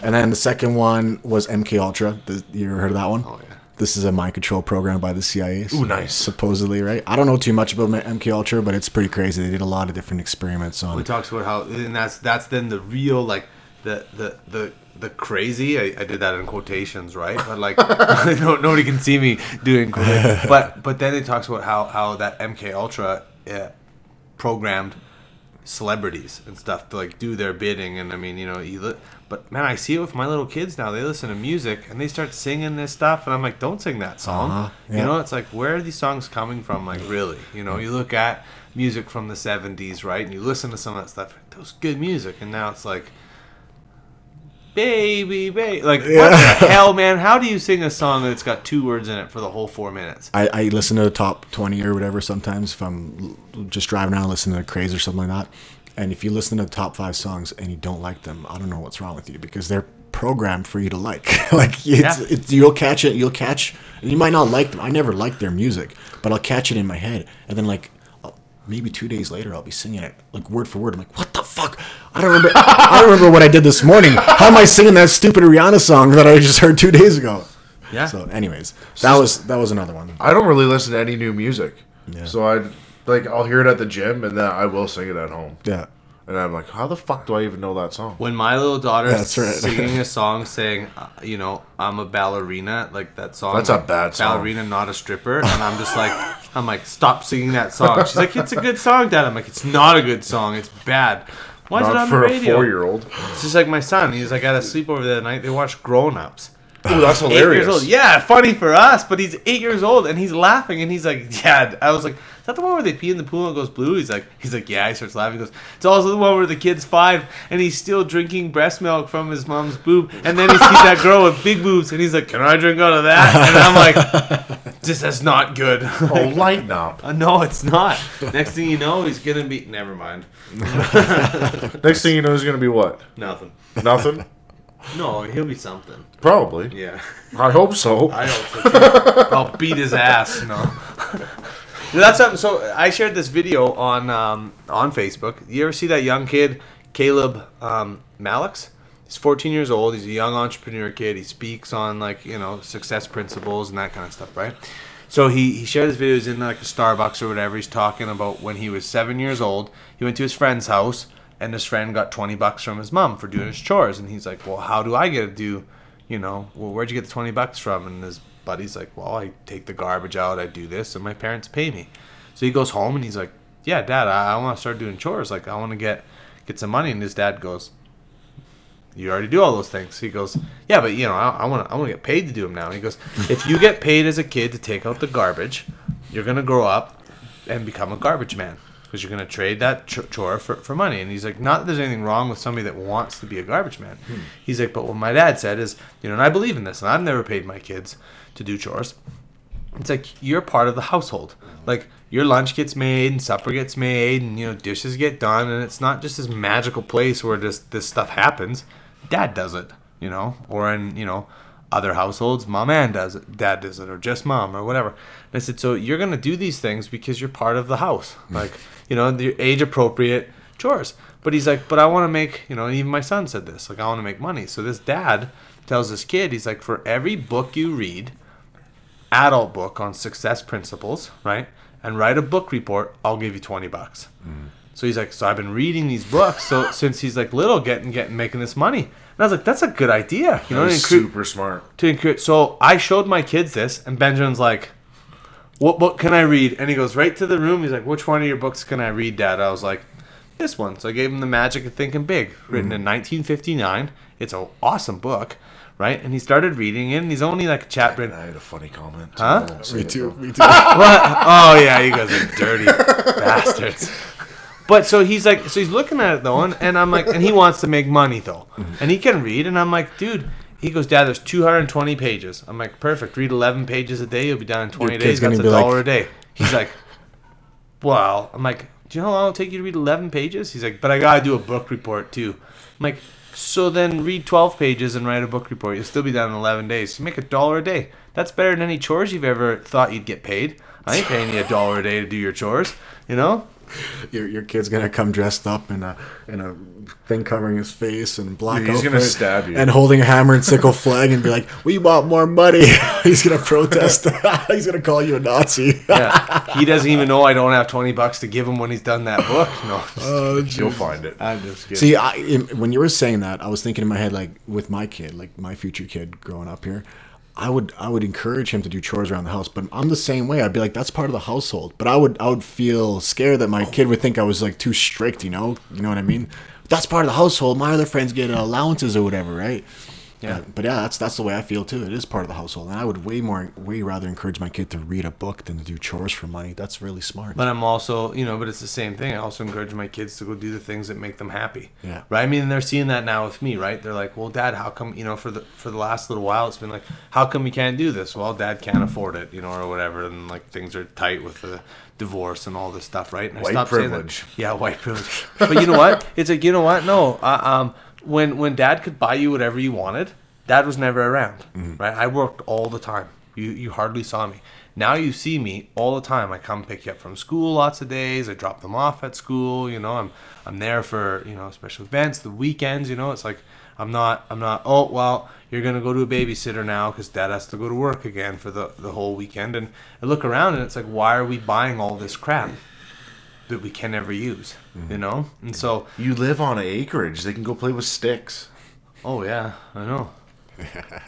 And then the second one was MK Ultra. The, you ever heard of that one? Oh, yeah. This is a mind control program by the CIA. Ooh, nice. Supposedly, right? I don't know too much about MK Ultra, but it's pretty crazy. They did a lot of different experiments on. We talks about how, and that's that's then the real like the the the the crazy. I, I did that in quotations, right? But like, no, nobody can see me doing. quotations. But but then it talks about how how that MK Ultra uh, programmed celebrities and stuff to like do their bidding and i mean you know you li- but man i see it with my little kids now they listen to music and they start singing this stuff and i'm like don't sing that song Uh-huh, you know it's like where are these songs coming from like really you know you look at music from the 70s right and you listen to some of that stuff that was good music and now it's like baby baby like what the hell man how do you sing a song that's got two words in it for the whole four minutes I, I listen to the top 20 or whatever sometimes if I'm just driving around listening to Craze or something like that. And if you listen to the top five songs and you don't like them, I don't know what's wrong with you because they're programmed for you to like. like it's, Yeah. it's, you'll catch it, you'll catch, and you might not like them. I never liked their music, but I'll catch it in my head. And then like maybe two days later, I'll be singing it like word for word. I'm like, what the fuck? I don't remember. I don't remember what I did this morning. How am I singing that stupid Rihanna song that I just heard two days ago? yeah So, anyways, that was that was another one. I don't really listen to any new music. Yeah. So I like I'll hear it at the gym and then I will sing it at home. Yeah. And I'm like, how the fuck do I even know that song? when my little daughter's That's right. singing a song saying, uh, you know, I'm a ballerina, like that song. That's a like, bad song. Ballerina, not a stripper. And I'm just like, I'm like, stop singing that song. She's like, it's a good song, Dad. I'm like, it's not a good song. It's bad. Why is it Not on for the a radio? four year old. It's just like my son. He's like at a sleepover the other night. They watched Grown Ups. Ooh, that's Eight hilarious. years old. Yeah, funny for us, but he's eight years old and he's laughing and he's like, "Yeah." I was like, "Is that the one where they pee in the pool and it goes blue?" He's like, "He's like, yeah." He starts laughing. He goes, "It's also the one where the kid's five and he's still drinking breast milk from his mom's boob, and then he sees that girl with big boobs and he's like, "Can I drink out of that?" And I'm like, "This is not good." Oh, lighten up. Uh, no, it's not. Next thing you know, he's gonna be. Never mind. Next thing you know he's gonna be what? Nothing. Nothing. No, he'll be something. Probably. Yeah. I hope so. I hope so. too. I'll beat his ass. No. That's something. So I shared this video on um, on Facebook. You ever see that young kid, Caleb um, Maddix? He's 14 years old. He's a young entrepreneur kid. He speaks on like you know success principles and that kind of stuff, right? So he, he shared his videos in like a Starbucks or whatever. He's talking about when he was seven years old. He went to his friend's house and his friend got 20 bucks from his mom for doing his chores. And he's like, well, how do I get to do, you know, well, where'd you get the 20 bucks from? And his buddy's like, well, I take the garbage out, I do this, and my parents pay me. So he goes home and he's like, yeah, dad, I, I want to start doing chores. Like, I want to get get some money. And his dad goes, you already do all those things. He goes, yeah, but you know, I want to I want to get paid to do them now. He goes, if you get paid as a kid to take out the garbage, you're gonna grow up and become a garbage man because you're gonna trade that ch- chore for, for money. And he's like, not that there's anything wrong with somebody that wants to be a garbage man. Hmm. He's like, but what my dad said is, you know, and I believe in this, and I've never paid my kids to do chores. It's like you're part of the household. Like your lunch gets made and supper gets made and you know dishes get done and it's not just this magical place where this this stuff happens. Dad does it, you know, or in you know other households, mom and does it, dad does it, or just mom or whatever. And I said, so you're gonna do these things because you're part of the house, like you know, the age appropriate chores. But he's like, but I want to make, you know, even my son said this, like I want to make money. So this dad tells this kid, he's like, for every book you read, adult book on success principles, right? And write a book report, I'll give you 20 bucks. Mm. So he's like, so I've been reading these books so since he's like little, getting getting making this money. And I was like, that's a good idea, you know. That incre- super smart. to encourage. So I showed my kids this, and Benjamin's like, "What book can I read?" And he goes right to the room. He's like, "Which one of your books can I read, Dad?" I was like, "This one." So I gave him The Magic of Thinking Big, written mm-hmm. in 1959. It's an awesome book, right? And he started reading it, and he's only like a chat brain. I had a funny comment. Huh? I won't say Me too. though. Me too. What? Oh yeah, you guys are dirty bastards. But so he's like, so he's looking at it though, and, and I'm like, and he wants to make money though, mm-hmm. and he can read, and I'm like, dude. He goes, Dad. There's 220 pages. I'm like, perfect. Read 11 pages a day. You'll be done in 20 Your days. gonna That's a be like- dollar a day. He's like, well, I'm like, do you know how long it'll take you to read 11 pages? He's like, but I gotta do a book report too. I'm like, so then read 12 pages and write a book report. You'll still be done in 11 days. You make a dollar a day. That's better than any chores you've ever thought you'd get paid. I ain't paying you a dollar a day to do your chores. You know? Your, your kid's gonna come dressed up in a in a thing covering his face and black He's gonna stab you. and holding a hammer and sickle flag and be like, "We want more money." He's gonna protest. He's gonna call you a Nazi. Yeah. he doesn't even know I don't have 20 bucks to give him when he's done that book. No. Oh, You'll find it. I'm just kidding. See, I, in, when you were saying that, I was thinking in my head, like with my kid, like my future kid growing up here, I would I would encourage him to do chores around the house. But I'm the same way. I'd be like, that's part of the household. But I would I would feel scared that my kid would think I was like too strict. You know, you know what I mean? That's part of the household. My other friends get allowances or whatever, right? Yeah. But, but yeah, that's that's the way I feel too. It is part of the household, and I would way more way rather encourage my kid to read a book than to do chores for money. That's really smart. But I'm also, you know, but it's the same thing. I also encourage my kids to go do the things that make them happy. Yeah. Right. I mean, they're seeing that now with me, right? They're like, "Well, Dad, how come? You know, for the for the last little while, it's been like, how come you can't do this? Well, Dad can't afford it, you know, or whatever, and like things are tight with the divorce and all this stuff, right? And White privilege. Yeah, white privilege. but you know what? It's like, you know what? No, uh, um, when when Dad could buy you whatever you wanted, Dad was never around, mm-hmm. right? I worked all the time. You you hardly saw me. Now you see me all the time. I come pick you up from school lots of days. I drop them off at school. You know, I'm I'm there for you know special events, the weekends. You know, it's like I'm not I'm not. Oh well, you're gonna go to a babysitter now because Dad has to go to work again for the the whole weekend. And I look around and it's like, why are we buying all this crap that we can never use? You mm-hmm. know, and so You live on an acreage. They can go play with sticks. Oh yeah, I know.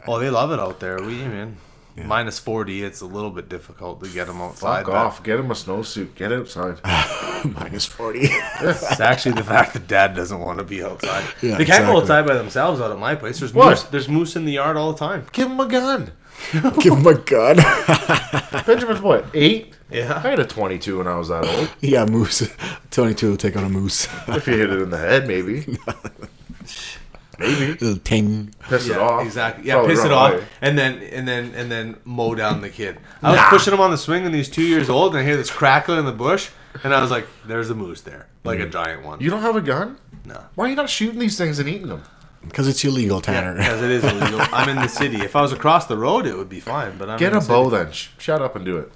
oh, they love it out there. We man, minus forty. It's a little bit difficult to get them outside. Fuck off. Get him a snowsuit. Get outside. Minus forty. It's actually the fact that Dad doesn't want to be outside. Yeah, they can't go outside by themselves out at my place. There's What? moose. There's moose in the yard all the time. Give him a gun. Give him a gun. Benjamin's what? Eight? Yeah. I had a 22 when I was that old. yeah, moose. Twenty-two two will take on a moose. If you hit it in the head, maybe. maybe. Little ting. Piss it off. exactly. Yeah, Probably piss it run off, away. and then and then and then mow down the kid. I was pushing him on the swing, and he's two years old, and I hear this crackling in the bush, and I was like, "There's a moose there, like a mm. giant one." You don't have a gun? no. Why are you not shooting these things and eating them? Because it's illegal, Tanner. because it is illegal. I'm in the city. If I was across the road, it would be fine. But I'm Get in a the bow city. then. Sh- shut up and do it.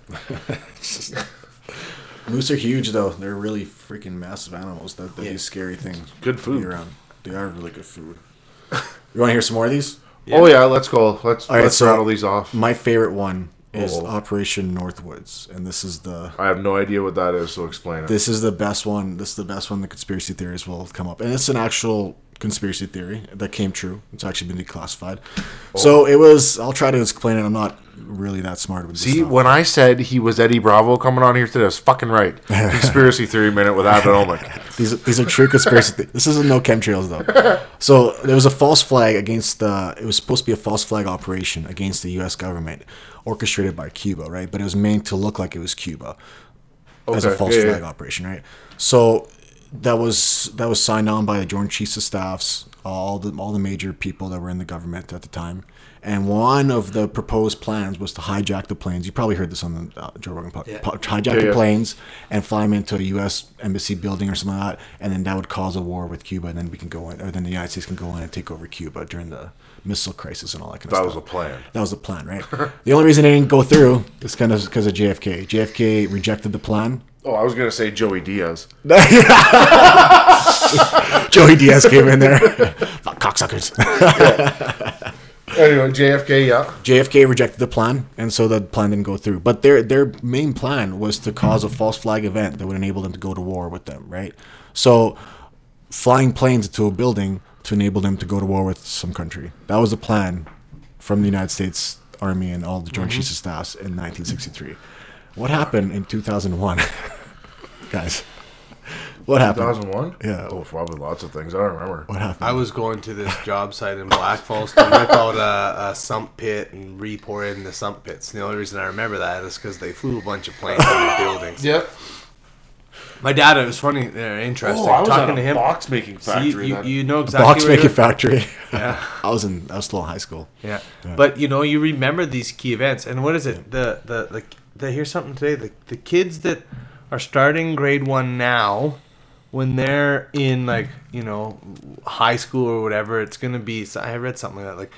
Moose are huge, though. They're really freaking massive animals. That they Yeah. do scary things. Good food. around. They are really good food. You want to hear some more of these? Oh yeah, let's go. Let's All right, let's so- rattle these off. My favorite one is Oh. Operation Northwoods, and this is the I have no idea what that is, so explain it. this is the best one. This is the best one. The conspiracy theories will come up, and it's an actual conspiracy theory that came true. It's actually been declassified. Oh. So it was. I'll try to explain it. I'm not really that smart with See, when I said he was Eddie Bravo coming on here today, I was fucking right. Conspiracy theory minute with Advin Omic. These are, these are true conspiracy. Th- this isn't no chemtrails though. So there was a false flag against the. It was supposed to be a false flag operation against the U.S. government, orchestrated by Cuba, right? But it was meant to look like it was Cuba as a false yeah, yeah. flag operation, right? So that was that was signed on by the Joint Chiefs of Staffs, all the all the major people that were in the government at the time. And one of the proposed plans was to hijack the planes. You probably heard this on the uh, Joe Rogan podcast. Yeah. Hijack Yeah, the yeah. planes and fly them into a U.S. embassy building or something like that, and then that would cause a war with Cuba, and then we can go in, or then the United States can go in and take over Cuba during the missile crisis and all that kind That of stuff. That was a plan. That was the plan, right? the only reason it didn't go through is kind of because of JFK. JFK rejected the plan. Oh, I was gonna say Joey Diaz. Joey Diaz came in there. Fuck cocksuckers. Anyway, JFK, yeah. JFK rejected the plan, and so the plan didn't go through. But their their main plan was to cause a false flag event that would enable them to go to war with them, right? So, flying planes into a building to enable them to go to war with some country. That was the plan from the United States Army and all the Joint mm-hmm. Chiefs of Staffs in 1963. What happened in 2001, guys? What happened? 2001. Yeah. Oh, probably lots of things. I don't remember. What happened? I was going to this job site in Blackfalds to rip out a, a sump pit and re-pour it in the sump pits. And the only reason I remember that is because they flew a bunch of planes in the buildings. Yep. My dad, it was funny, uh, interesting. Oh, I was talking at to a him. box making See, factory. you, then. you know exactly Box where making you're- factory. Yeah. I was in. I was still in high school. Yeah. But you know, you remember these key events, and what is it? The the the, the here's something today. The the kids that are starting grade one now, when they're in like you know high school or whatever, it's gonna be. I read something like that. Like,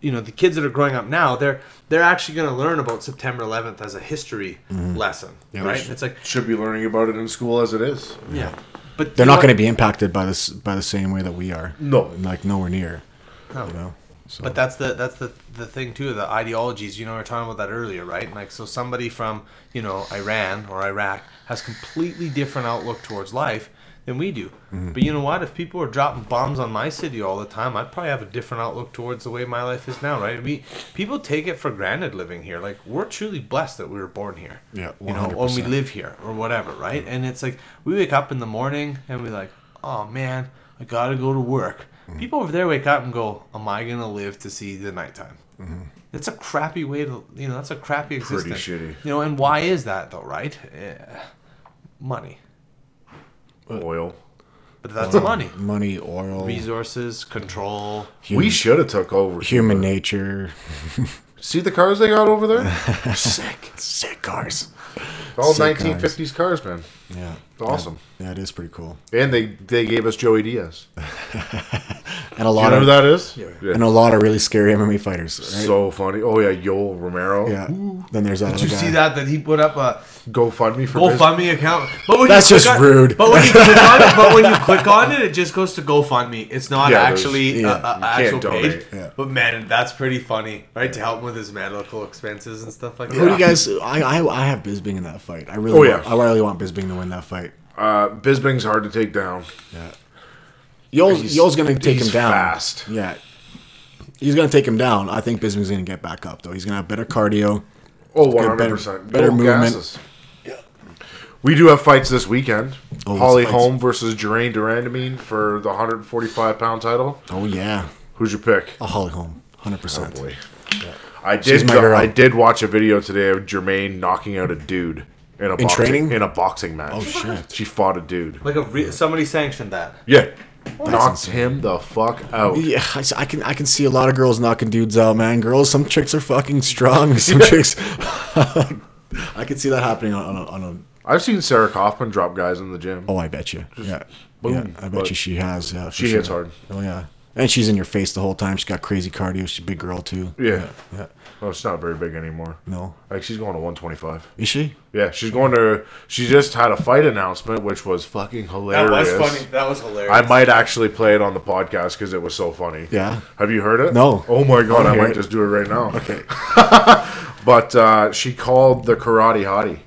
you know, the kids that are growing up now, they're they're actually gonna learn about September 11th as a history mm-hmm. lesson, right? It's like should be learning about it in school as it is. yeah. But They're not going to be impacted by this by the same way that we are. No. like nowhere near. No. You know. So. But that's the that's the the thing too. The ideologies. You know, we were talking about that earlier, right? Like, so somebody from you know Iran or Iraq has completely different outlook towards life than we do. Mm-hmm. But you know what? If people were dropping bombs on my city all the time, I'd probably have a different outlook towards the way my life is now, right? We people take it for granted living here. Like we're truly blessed that we were born here. Yeah, you know, or we live here or whatever, right? And it's like we wake up in the morning and we're like, oh man, I gotta go to work. Mm-hmm. People over there wake up and go, am I gonna live to see the nighttime? Mm-hmm. It's a crappy way to, you know, that's a crappy existence. Pretty existence. shitty. You know, and why is that though, right? Eh, money, Oil. but that's money. money, oil, Resources, control. human, We should have took over. human nature, See the cars they got over there? Sick. sick cars. All Sick 1950s cars, man. Yeah, Awesome. Yeah, it is pretty cool. And they they gave us Joey Diaz. And a You lot know who of that is? Yeah. and a lot of really scary MMA fighters. Right? So funny. Oh yeah, Yoel Romero. yeah. Then there's that. Did you other see that? That he put up a GoFundMe for Biz- GoFundMe account. But when That's you just on- rude. But when you click on it, but when you click on it, it just goes to GoFundMe. It's not Yeah, there's- actually yeah, a, a can't actual page. Yeah. But man, that's pretty funny, right? To help him with his medical expenses and stuff like that. Who do you guys? I, I I have Bisping in that fight. I really. Oh, want, yeah. I really want Bisping to win that fight. Uh, Bisping's hard to take down. Yo's, He's- Yo's gonna take him down. fast. Yeah. He's gonna take him down. I think Bisping's gonna get back up though. He's gonna have better cardio. Oh, Get 100 better- percent. better movement. Yeah, we do have fights this weekend. Oh, Holly? Holm versus Germaine de Randamie for the 145 pound title. Oh yeah. Who's your pick? A Holly Holm, hundred Oh percent. boy. I did. I did watch a video today of Germaine knocking out a dude in a boxing, training? in a boxing match. Oh shit. She fought a dude. Like a re- somebody sanctioned that. Yeah, knocked him the fuck out. Yeah, I, s- I can I can see a lot of girls knocking dudes out, man. Girls, some chicks are fucking strong. Some chicks. I can see that happening on, on, a, on a. I've seen Sarah Kaufman drop guys in the gym. Oh, I bet you. Yeah. boom, yeah, I bet but you she has. Yeah, for she sure. hits hard. Oh yeah. And she's in your face the whole time. She's got crazy cardio. She's a big girl too. Yeah. yeah. Well, it's not very big anymore. No, Like she's going to 125. is she? Yeah, she's going to. She just had a fight announcement, which was fucking hilarious. That hilarious. was funny. That was hilarious. I might actually play it on the podcast because it was so funny. Yeah. Have you heard it? No. Oh my god, Wanna I might it? just do it right now. Okay. But uh, she called the karate hottie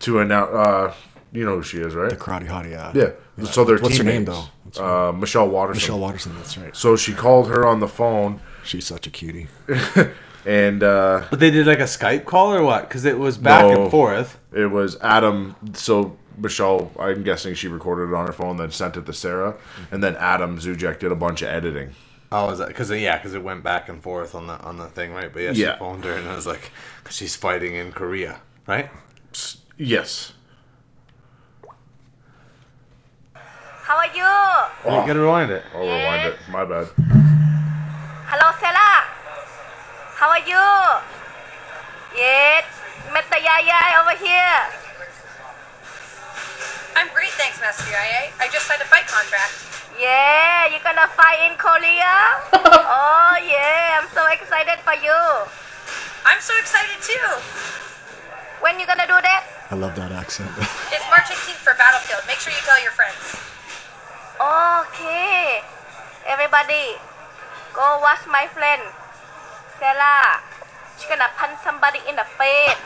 to announce. Uh, you know who she is, right? The Karate hottie. Yeah. yeah. So they're What's her name though? What's her Uh, Michelle Waterson. Michelle Waterson. That's right. So she called her on the phone, She's such a cutie. and uh, But they did like a Skype call or what? Because it was back No. and forth. it was Adam. So Michelle, I'm guessing she recorded it on her phone, then sent it to Sarah, and then Adam Zuzek did a bunch of editing. Oh, was that because yeah, because it went back and forth on the on the thing, right? But yeah, she Yeah. phoned her and I was like, because she's fighting in Korea, right? Yes. How are you? You gotta rewind it. I'll rewind it. My bad. Hello, Sarah. How are you? Yes, Mr. Yaya over here. I'm great, thanks, Master Yaya. I just signed a fight contract. Yeah, you gonna fight in Korea? oh yeah, I'm so excited for you. I'm so excited too. When you gonna do that? I love that accent. It's March 18th for Battlefield. Make sure you tell your friends. Okay. Everybody, go watch my friend, Sarah. She's gonna punch somebody in the face.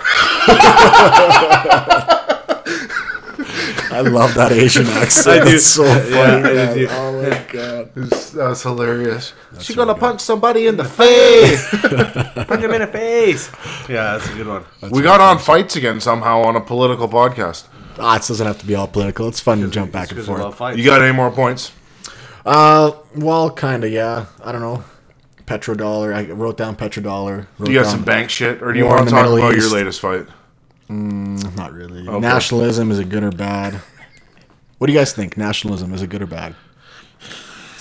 I love that Asian accent. I do. It's so Yeah, funny. I man. do. Oh my god. That's hilarious. She's gonna punch somebody in the face. Punch him in the face. Yeah, that's a good one. we got on fights again somehow on a political podcast. Ah, it doesn't have to be all political. It's fun to jump back and Because we love forth. You got any more points? Uh, well, kind of, yeah. I don't know. Petrodollar. I wrote down petrodollar. Wrote Do you got some bank shit, or do you want to the talk Middle about your latest fight? Not really. Nationalism is it good or bad? What do you guys think? Nationalism is it good or bad?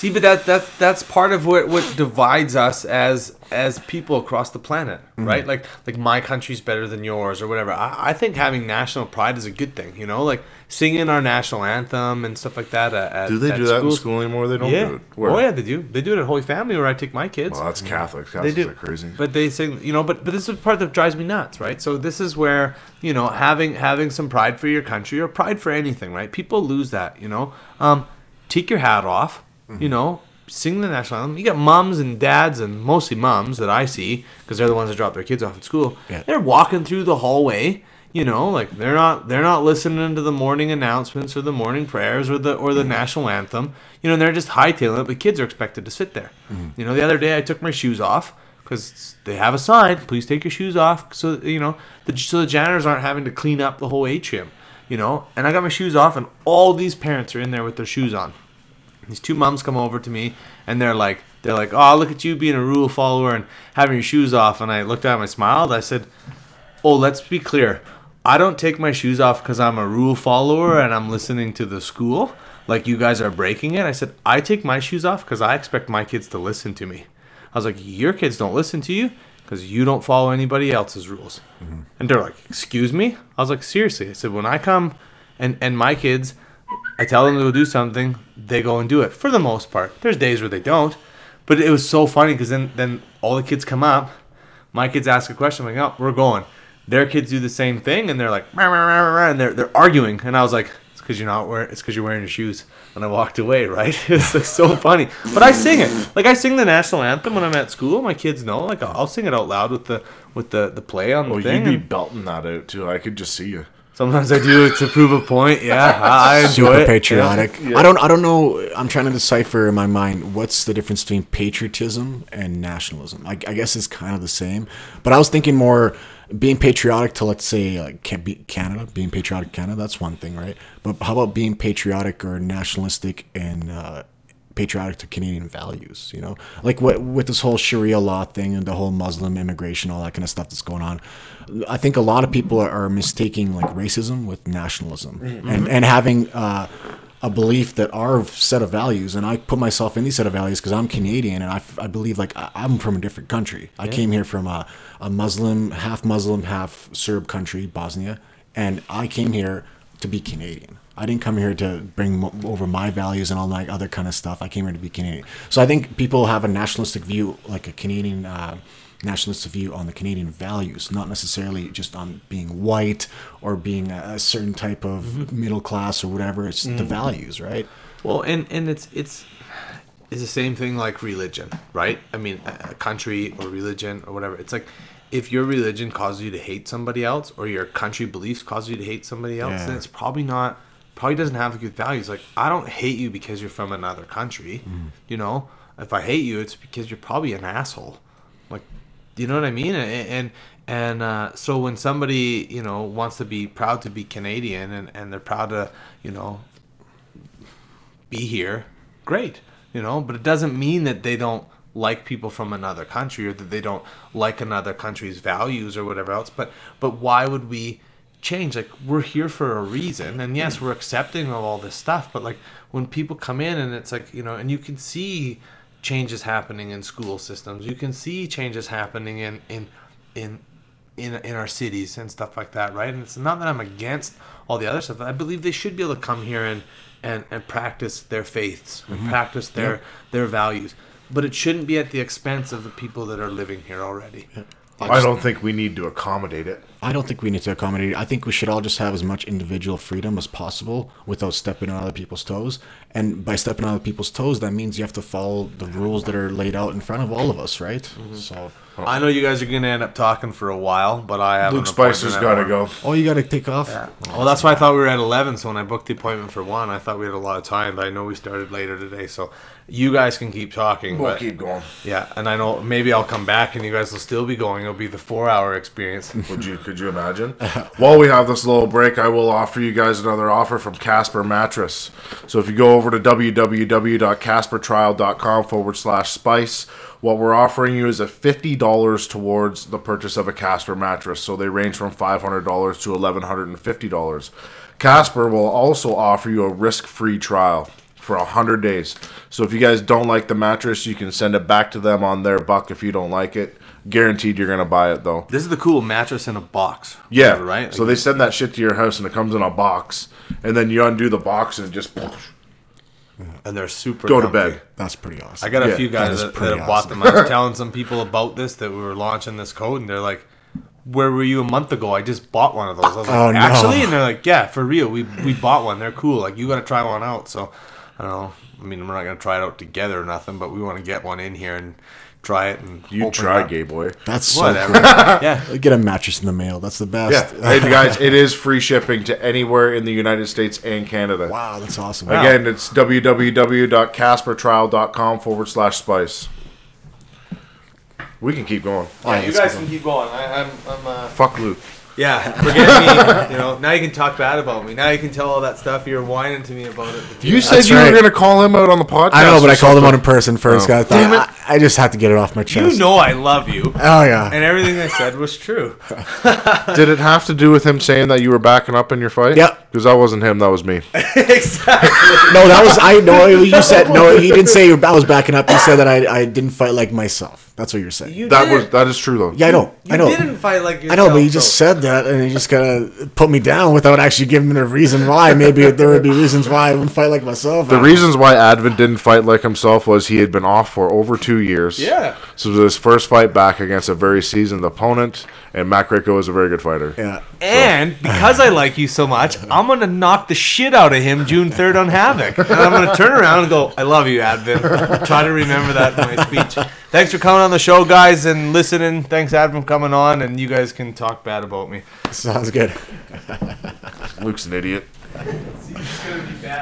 See, but that that's that's part of what what divides us as as people across the planet, Mm-hmm. right? Like like my country's better than yours or whatever. I, I think having national pride is a good thing. You know, like singing our national anthem and stuff like that. At, Do they at do that in school anymore? They don't Yeah. do it. Where? Oh yeah, they do. They do it at Holy Family where I take my kids. Well, that's Catholic. they Catholics do are crazy. but they sing you know but but this is the part that drives me nuts right so this is where you know having having some pride for your country or pride for anything right people lose that you know um take your hat off Mm-hmm. you know sing the national anthem. You got moms and dads and mostly moms that i see because they're the ones that drop their kids off at school. Yeah. they're walking through the hallway you know like they're not they're not listening to the morning announcements or the morning prayers or the or the national anthem. You know and they're just hightailing it but kids are expected to sit there. You know the other day i took my shoes off because they have a sign please take your shoes off so you know the, so the janitors aren't having to clean up the whole atrium you know? And i got my shoes off and all these parents are in there with their shoes on these two moms come over to me and they're like they're like oh look at you being a rule follower and having your shoes off. And i looked at them and i smiled i said oh let's be clear. I don't take my shoes off because i'm a rule follower and i'm listening to the school. Like you guys are breaking it. I said i take my shoes off because i expect my kids to listen to me. I was like your kids don't listen to you because you don't follow anybody else's rules. Mm-hmm. And they're like excuse me? I was like seriously. I said when i come and and my kids I tell them to go do something, they go and do it for the most part. There's days where they don't, but it was so funny because then then all the kids come up, my kids ask a question, I'm like, oh, we're going. Their kids do the same thing, and they're like, "Rah, rah, rah, rah, rah," and they're they're arguing, and I was like, it's because you're not wearing, it's because you're wearing your shoes. And I walked away, right? It's like so funny, but I sing it. Like I sing the national anthem when I'm at school. My kids know, like I'll sing it out loud with the with the the play on the Oh, thing. you'd be and belting that out too. I could just see you. Sometimes I do it to prove a point. Yeah, I I enjoy Super it. patriotic. I don't. I don't know. I'm trying to decipher in my mind what's the difference between patriotism and nationalism. I, I guess it's kind of the same, but I was thinking more being patriotic to let's say like Canada, being patriotic to Canada. That's one thing, right? But how about being patriotic or nationalistic and uh, patriotic to Canadian values? You know, like what with this whole Sharia law thing and the whole Muslim immigration, all that kind of stuff that's going on. I think a lot of people are, are mistaking like racism with nationalism and and having. Uh, a belief that our set of values, and I put myself in these set of values because I'm Canadian and I, I believe like I, I'm from a different country. I came here from a, a Muslim, half Muslim, half Serb country, Bosnia, and I came here to be Canadian. I didn't come here to bring over my values and all that other kind of stuff. I came here to be Canadian. So I think people have a nationalistic view, like a Canadian uh, nationalistic view on the Canadian values, not necessarily just on being white or being a, certain type of middle class or whatever. It's the values, right? Well, and and it's it's it's the same thing like religion, right? I mean, a, a country or religion or whatever. It's like if your religion causes you to hate somebody else, or your country beliefs cause you to hate somebody else, Yeah. then it's probably not probably doesn't have good values. Like I don't hate you because you're from another country. You know, if I hate you, it's because you're probably an asshole. Like, you know what I mean? And and, and uh, so when somebody you know wants to be proud to be Canadian and and they're proud to you know be here, great, you know, but it doesn't mean that they don't like people from another country or that they don't like another country's values or whatever else. But but why would we change? Like we're here for a reason, and yes, we're accepting of all this stuff. But like when people come in and it's like you know, and you can see changes happening in school systems. You can see changes happening in in in in in our cities and stuff like that, right? And it's not that I'm against all the other stuff. I believe they should be able to come here and and, and practice their faiths and mm-hmm. practice their their values. But it shouldn't be at the expense of the people that are living here already. I don't think we need to accommodate it. I don't think we need to accommodate. It. I think we should all just have as much individual freedom as possible without stepping on other people's toes. And by stepping on other people's toes, that means you have to follow the rules that are laid out in front of all of us, right? Mm-hmm. So, I know you guys are going to end up talking for a while, but I have Luke an appointment Spicer's at got to one. go. oh, you got to take off. Well, that's why I thought we were at 11. So when I booked the appointment for one, I thought we had a lot of time. But I know we started later today, so you guys can keep talking. We'll but keep going. Yeah, and I know maybe I'll come back and you guys will still be going. It'll be the four-hour experience. Would you? Could you imagine? While we have this little break, I will offer you guys another offer from Casper Mattress. So if you go over to www.caspertrial.com forward slash spice, what we're offering you is a fifty dollars towards the purchase of a Casper mattress. So they range from five hundred dollars to eleven hundred and fifty dollars. Casper will also offer you a risk-free trial for 100 days. So if you guys don't like the mattress, you can send it back to them on their buck if you don't like it. Guaranteed you're going to buy it though. This is the cool mattress in a box. Yeah, right. So they send that shit to your house and it comes in a box, and then you undo the box and it just and they're super. go to bed. That's pretty awesome. I got a Yeah, few guys that, that, pretty have bought awesome. them. I was telling some people about this that we were launching this code, and they're like, "Where were you a month ago? I just bought one of those." I was like, Oh, no. "Actually?" And they're like, "Yeah, for real. We we bought one. They're cool. Like you got to try one out." So I don't know. I mean, we're not gonna try it out together or nothing, but we want to get one in here and try it and You try, gay boy. That's so Whatever. cool. yeah. Get a mattress in the mail. That's the best. Yeah, and guys, it is free shipping to anywhere in the United States and Canada. Wow, that's awesome. Again, it's www.caspertrial.com forward slash spice. We can keep going. Oh, you guys go. can keep going. I, I'm, I'm uh, Fuck Luke. Yeah. Forget me. You know. Now you can talk bad about me. Now you can tell all that stuff you're whining to me about it. You said That's you right. were going to call him out on the podcast. I know, but I called him out in person first. Oh. guys. Damn it. I, I just had to get it off my chest. You know I love you. Oh yeah. And everything I said was true. Did it have to do with him saying that you were backing up in your fight? Yep. Because that wasn't him, that was me. exactly. No, that was I. No, you said no. He didn't say I was backing up. He said that I, I didn't fight like myself. That's what you're saying. You That did was that is true though. yeah, I know. You I know. didn't fight like yourself. I know, but you just though. said that, and he just kind of put me down without actually giving me the reason why. Maybe there would be reasons why I wouldn't fight like myself. The reasons why Advin didn't fight like himself was he had been off for over two years. Yeah. So it was his first fight back against a very seasoned opponent, and Matt Greco is a very good fighter. Yeah. And because I like you so much, I'm gonna knock the shit out of him June 3rd on Havoc. And I'm gonna turn around and go, I love you, Advin. Try to remember that in my speech. Thanks for coming on the show, guys, and listening. Thanks, Advin, for coming on, and you guys can talk bad about me. Sounds good. Luke's an idiot.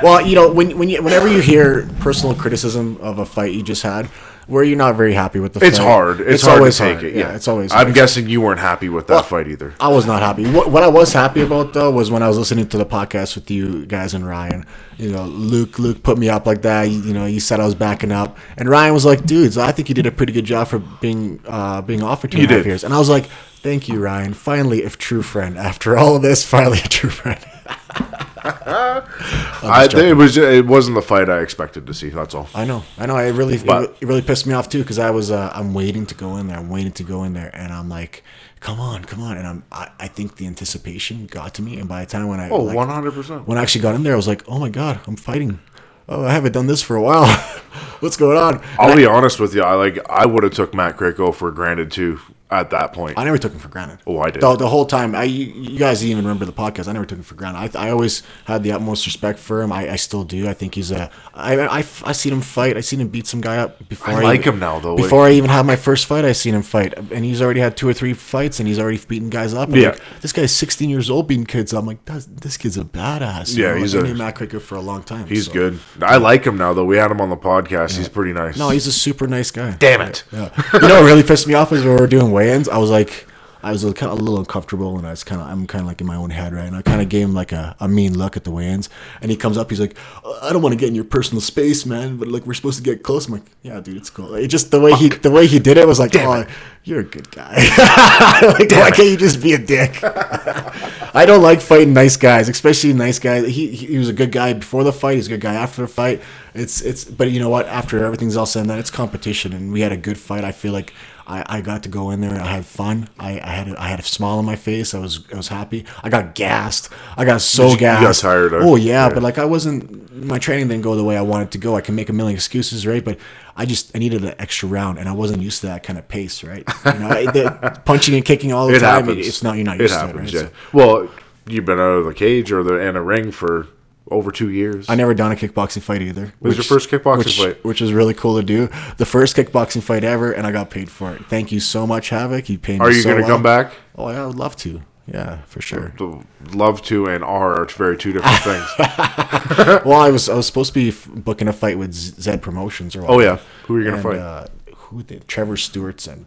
Well, you know, when when you, whenever you hear personal criticism of a fight you just had, where you're not very happy with the fight? It's fight, hard. It's, hard always to take hard. it. Yeah, it's always. I'm guessing you weren't happy with that Well, fight either. I was not happy. What, what I was happy about though was when I was listening to the podcast with you guys and Ryan. You know, Luke Luke put me up like that. You, you know, you said I was backing up, and Ryan was like, "Dudes, I think you did a pretty good job for being uh, being off for two You and a half years." And I was like, "Thank you, Ryan. Finally, a true friend. After all of this, finally a true friend." I, it was it wasn't the fight I expected to see. That's all. I know, I know. It really, it, But- it really pissed me off too because I was, uh, I'm waiting to go in there. I'm waiting to go in there, and I'm like, come on, come on. And I'm, I, I think the anticipation got to me, and by the time when I, Oh, like, 100%. when I actually got in there, I was like, oh my god, I'm fighting. Oh, I haven't done this for a while. What's going on? I'll be honest with you. I like I would have took Matt Kriko for granted too at that point. I never took him for granted. Oh, I did. The, the whole time. I you, you guys even remember the podcast? I never took him for granted. I, I always had the utmost respect for him. I, I still do. I think he's a. I I I seen him fight. I seen him beat some guy up before. I like even- him now, though. Before I even had my first fight, I seen him fight, and he's already had two or three fights, and he's already beaten guys up. Yeah. like, this guy's 16 years old beating kids. I'm like, this kid's a badass. you Yeah, know? he's Like, I a- Matt Quicker for a long time. He's so- good. I like him now though. We had him on the podcast. He's pretty nice. No, he's a super nice guy. damn it. Yeah. You know what really pissed me off is we were doing weigh-ins. I was like, I was kind of a little uncomfortable, and I was kind of, I'm kind of like in my own head, right? And I kind of gave him like a, a mean look at the weigh-ins, and he comes up, he's like, "Uh, I don't want to get in your personal space, man, but like we're supposed to get close. I'm like, yeah, dude, it's cool. It just the way he, the way he did it was like, oh, you're a good guy. like, why can't you just be a dick? I don't like fighting nice guys, especially nice guys. He, he he was a good guy before the fight. He's a good guy after the fight. It's it's. But you know what? After everything's all said and done, it's competition, and we had a good fight. I feel like I, I got to go in there. and I had fun. I, I had a, I had a smile on my face. I was I was happy. I got gassed. I got so you- you got gassed. tired? Oh yeah, Yeah. but like I wasn't. My training didn't go the way I wanted to go. I can make a million excuses, right? But I just I needed an extra round, and I wasn't used to that kind of pace, right? You know, I- the punching and kicking all the It time. happens. It's not you're not It happens. to it, Yeah. right? So- Well, you've been out of the cage or the in a ring for over two years. I never done a kickboxing fight either. was your first kickboxing which, fight? Which is really cool to do. The first kickboxing fight ever, and I got paid for it. Thank you so much, Havoc. You paid me Are you so going to well. come back? Oh, yeah, I would love to. Yeah, for sure. Love to and are very two different things. well, I was I was supposed to be f- booking a fight with Z- Zed Promotions or Oh, yeah. Who are you gonna fight? Uh, who did Trevor Stewartson?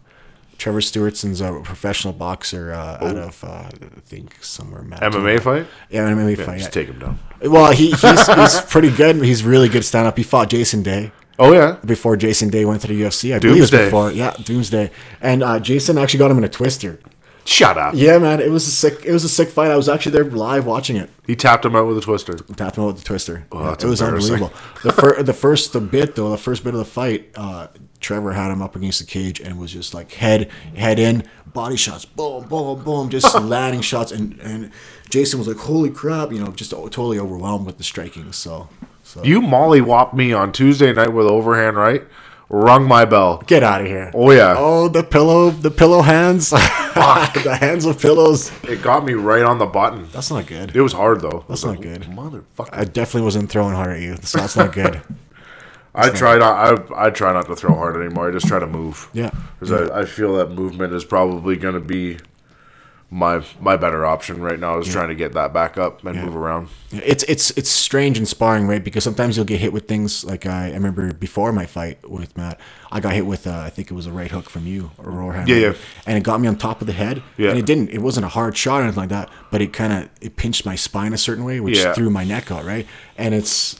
Trevor Stewartson's a professional boxer uh, out of uh, I think somewhere. Manitoba. MMA fight? Yeah, an MMA Yeah, fight. just yeah. take him down. Well, he, he's he's pretty good. He's really good stand up. He fought Jason Day. Oh yeah. before Jason Day went to the UFC. I believe it was before. Yeah, Doomsday. And uh, Jason actually got him in a twister. Shut up. Yeah, man, it was a sick. It was a sick fight. I was actually there live watching it. He tapped him out with a twister. Tapped him out with the twister. Oh, Yeah, it was unbelievable. The first, the first the bit though, the first bit of the fight, uh, Trevor had him up against the cage and was just like head head in, body shots, boom, boom, boom, just landing shots, and and Jason was like, "Holy crap!" You know, just totally overwhelmed with the striking. So, so You mollywhopped me on Tuesday night with overhand right. Rung my bell. Get out of here. Oh, yeah. Oh, the pillow, the pillow hands. the hands of pillows. It got me right on the button. That's not good. It was hard though. That's not good. Motherfucker. I definitely wasn't throwing hard at you. So that's not good. I try not. I, I try not to throw hard anymore. I just try to move. Yeah. because I, I feel that movement is probably going to be my my better option right now. Is trying to get that back up and move around. It's it's it's strange and sparring, right? Because sometimes you'll get hit with things like I, I remember before my fight with Matt, I got hit with uh, I think it was a right hook from you or overhand. Yeah, yeah. And it got me on top of the head. Yeah. And it didn't. It wasn't a hard shot or anything like that, but it kind of it pinched my spine a certain way, which Yeah. threw my neck out, right? And it's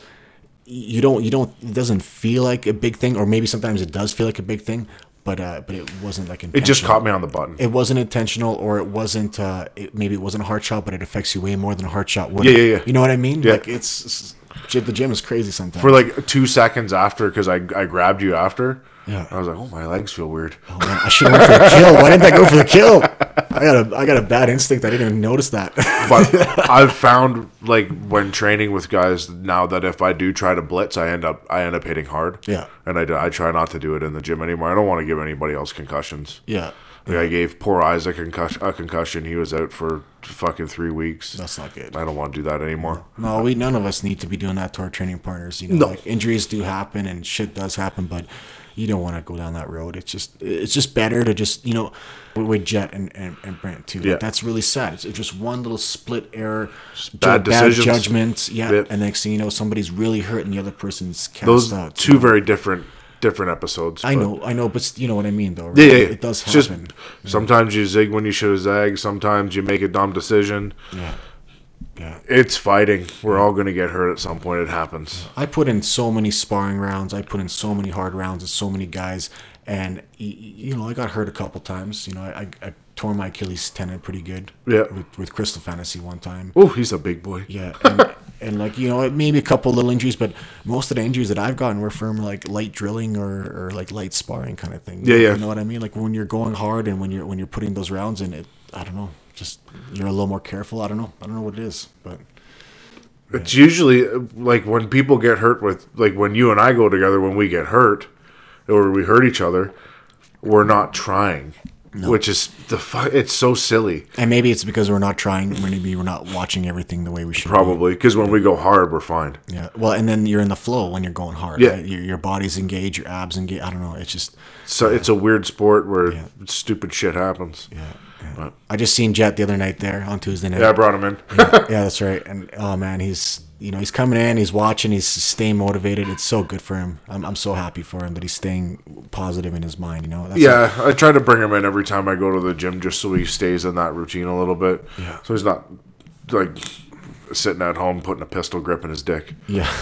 you don't you don't it doesn't feel like a big thing, or maybe sometimes it does feel like a big thing, but uh, but it wasn't like It just caught me on the button. it wasn't intentional or it wasn't uh it, maybe it wasn't a hard shot but it affects you way more than a hard shot would Yeah, yeah, yeah. you know what i mean Yeah. like it's, it's the gym is crazy sometimes For like two seconds after, because I, I grabbed you after. Yeah. I was like, oh, my legs feel weird. Oh, man, i should have went for the kill why didn't i go for the kill i got a i got a bad instinct i didn't even notice that But I've found like when training with guys now that if I do try to blitz, I end up I end up hitting hard. Yeah. and I, I try not to do it in the gym anymore. I don't want to give anybody else concussions. yeah Like I gave poor Isaac a concussion, a concussion. He was out for fucking three weeks. that's not good I don't want to do that anymore. no we none of us need to be doing that to our training partners you know No. like injuries do happen and shit does happen but you don't want to go down that road it's just it's just better to just you know with jet and, and, and brent too Like, Yeah. that's really sad it's, it's just one little split error bad decisions. judgment yeah and next thing you know somebody's really hurt and the other person's cast Those out two very different different episodes. I know, I know, but you know what I mean, though. Right? Yeah, yeah. It does It's just- happen. sometimes you zig when you should have zagged. Sometimes you make a dumb decision. yeah, yeah. It's fighting. We're all going to get hurt at some point. It happens. I put in so many sparring rounds. I put in so many hard rounds with so many guys, and you know, I got hurt a couple times. You know, I, I, I tore my Achilles tendon pretty good. Yeah. With, with Crystal Fantasy one time. Oh, he's a big boy. Yeah, and, and like you know, maybe a couple little injuries, but most of the injuries that I've gotten were from like light drilling or, or like light sparring kind of thing. Yeah, yeah. You know what I mean? Like when you're going hard and when you're when you're putting those rounds in, it. I don't know. Just you're a little more careful. I don't know. I don't know what it is, but It's usually like when people get hurt with like when you and I go together when we get hurt or we hurt each other, we're not trying. Which is the fu- it's so silly. and maybe it's because we're not trying. Maybe we're not watching everything the way we should. Probably because when we go hard, we're fine. Yeah. Well, and then you're in the flow when you're going hard. Yeah. Right? Your, your body's engaged, your abs engaged. I don't know. It's just. So it's a weird sport where Yeah. stupid shit happens. Yeah. Yeah. I just seen Jet the other night there on Tuesday night. Yeah, I brought him in. yeah, that's right. And oh man, he's you know he's coming in, he's watching, he's staying motivated. It's so good for him. I'm, I'm so happy for him that he's staying positive in his mind. You know. That's yeah, I try to bring him in every time I go to the gym just so he stays in that routine a little bit. Yeah. So he's not like sitting at home putting a pistol grip in his dick. Yeah.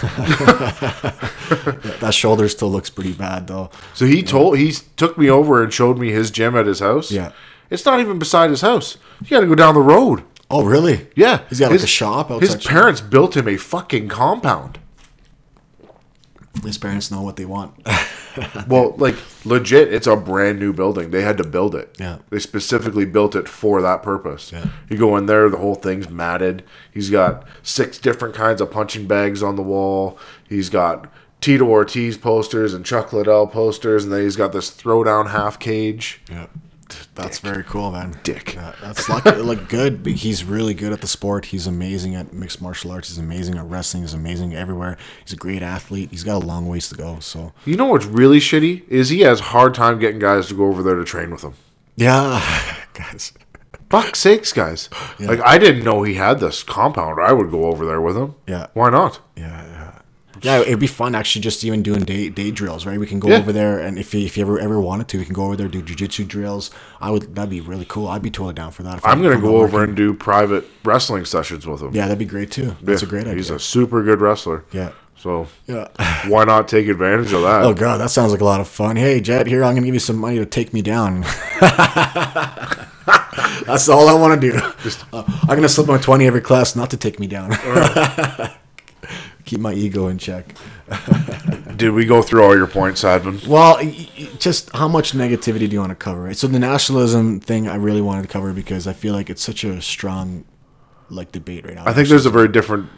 that shoulder still looks pretty bad though. So he told he took me over and showed me his gym at his house. Yeah. It's not even beside his house. You got to go down the road. Oh really? Yeah. He's got like His- a shop His outside. parents built him a fucking compound. His parents know what they want. Well, like legit, it's a brand new building. They had to build it. Yeah. They specifically built it for that purpose. Yeah. You go in there, the whole thing's matted. He's got six different kinds of punching bags on the wall. He's got Tito Ortiz posters and Chuck Liddell posters, and then he's got this throwdown half cage. Yeah. That's very cool, man. Dick. Yeah, that's lucky, uh, like good. He's really good at the sport. He's amazing at mixed martial arts. He's amazing at wrestling. He's amazing everywhere. He's a great athlete. He's got a long ways to go. So You know what's really shitty is he has hard time getting guys to go over there to train with him. yeah, guys. Fuck sakes, guys! Like I didn't know he had this compound. I would go over there with him. Yeah. Why not? Yeah, yeah. Yeah, it'd be fun actually just even doing day day drills, right? We can go Yeah. over there and if you, if you ever ever wanted to, we can go over there do jujitsu drills. I would that'd be really cool. I'd be totally down for that. if I'm I- gonna go over working. and do private wrestling sessions with him. Yeah, that'd be great too. That's Yeah, a great idea. He's a super good wrestler. yeah. So Yeah. why not take advantage of that? Oh god, that sounds like a lot of fun. Hey Jet, here I'm gonna give you some money to take me down. That's all I want to do. Uh, I'm gonna slip my twenty every class, not to take me down. Keep my ego in check. Did we go through all your points, Advin? Well, just how much negativity do you want to cover? Right. So the nationalism thing, I really wanted to cover because I feel like it's such a strong, like debate right now. I think there's a very different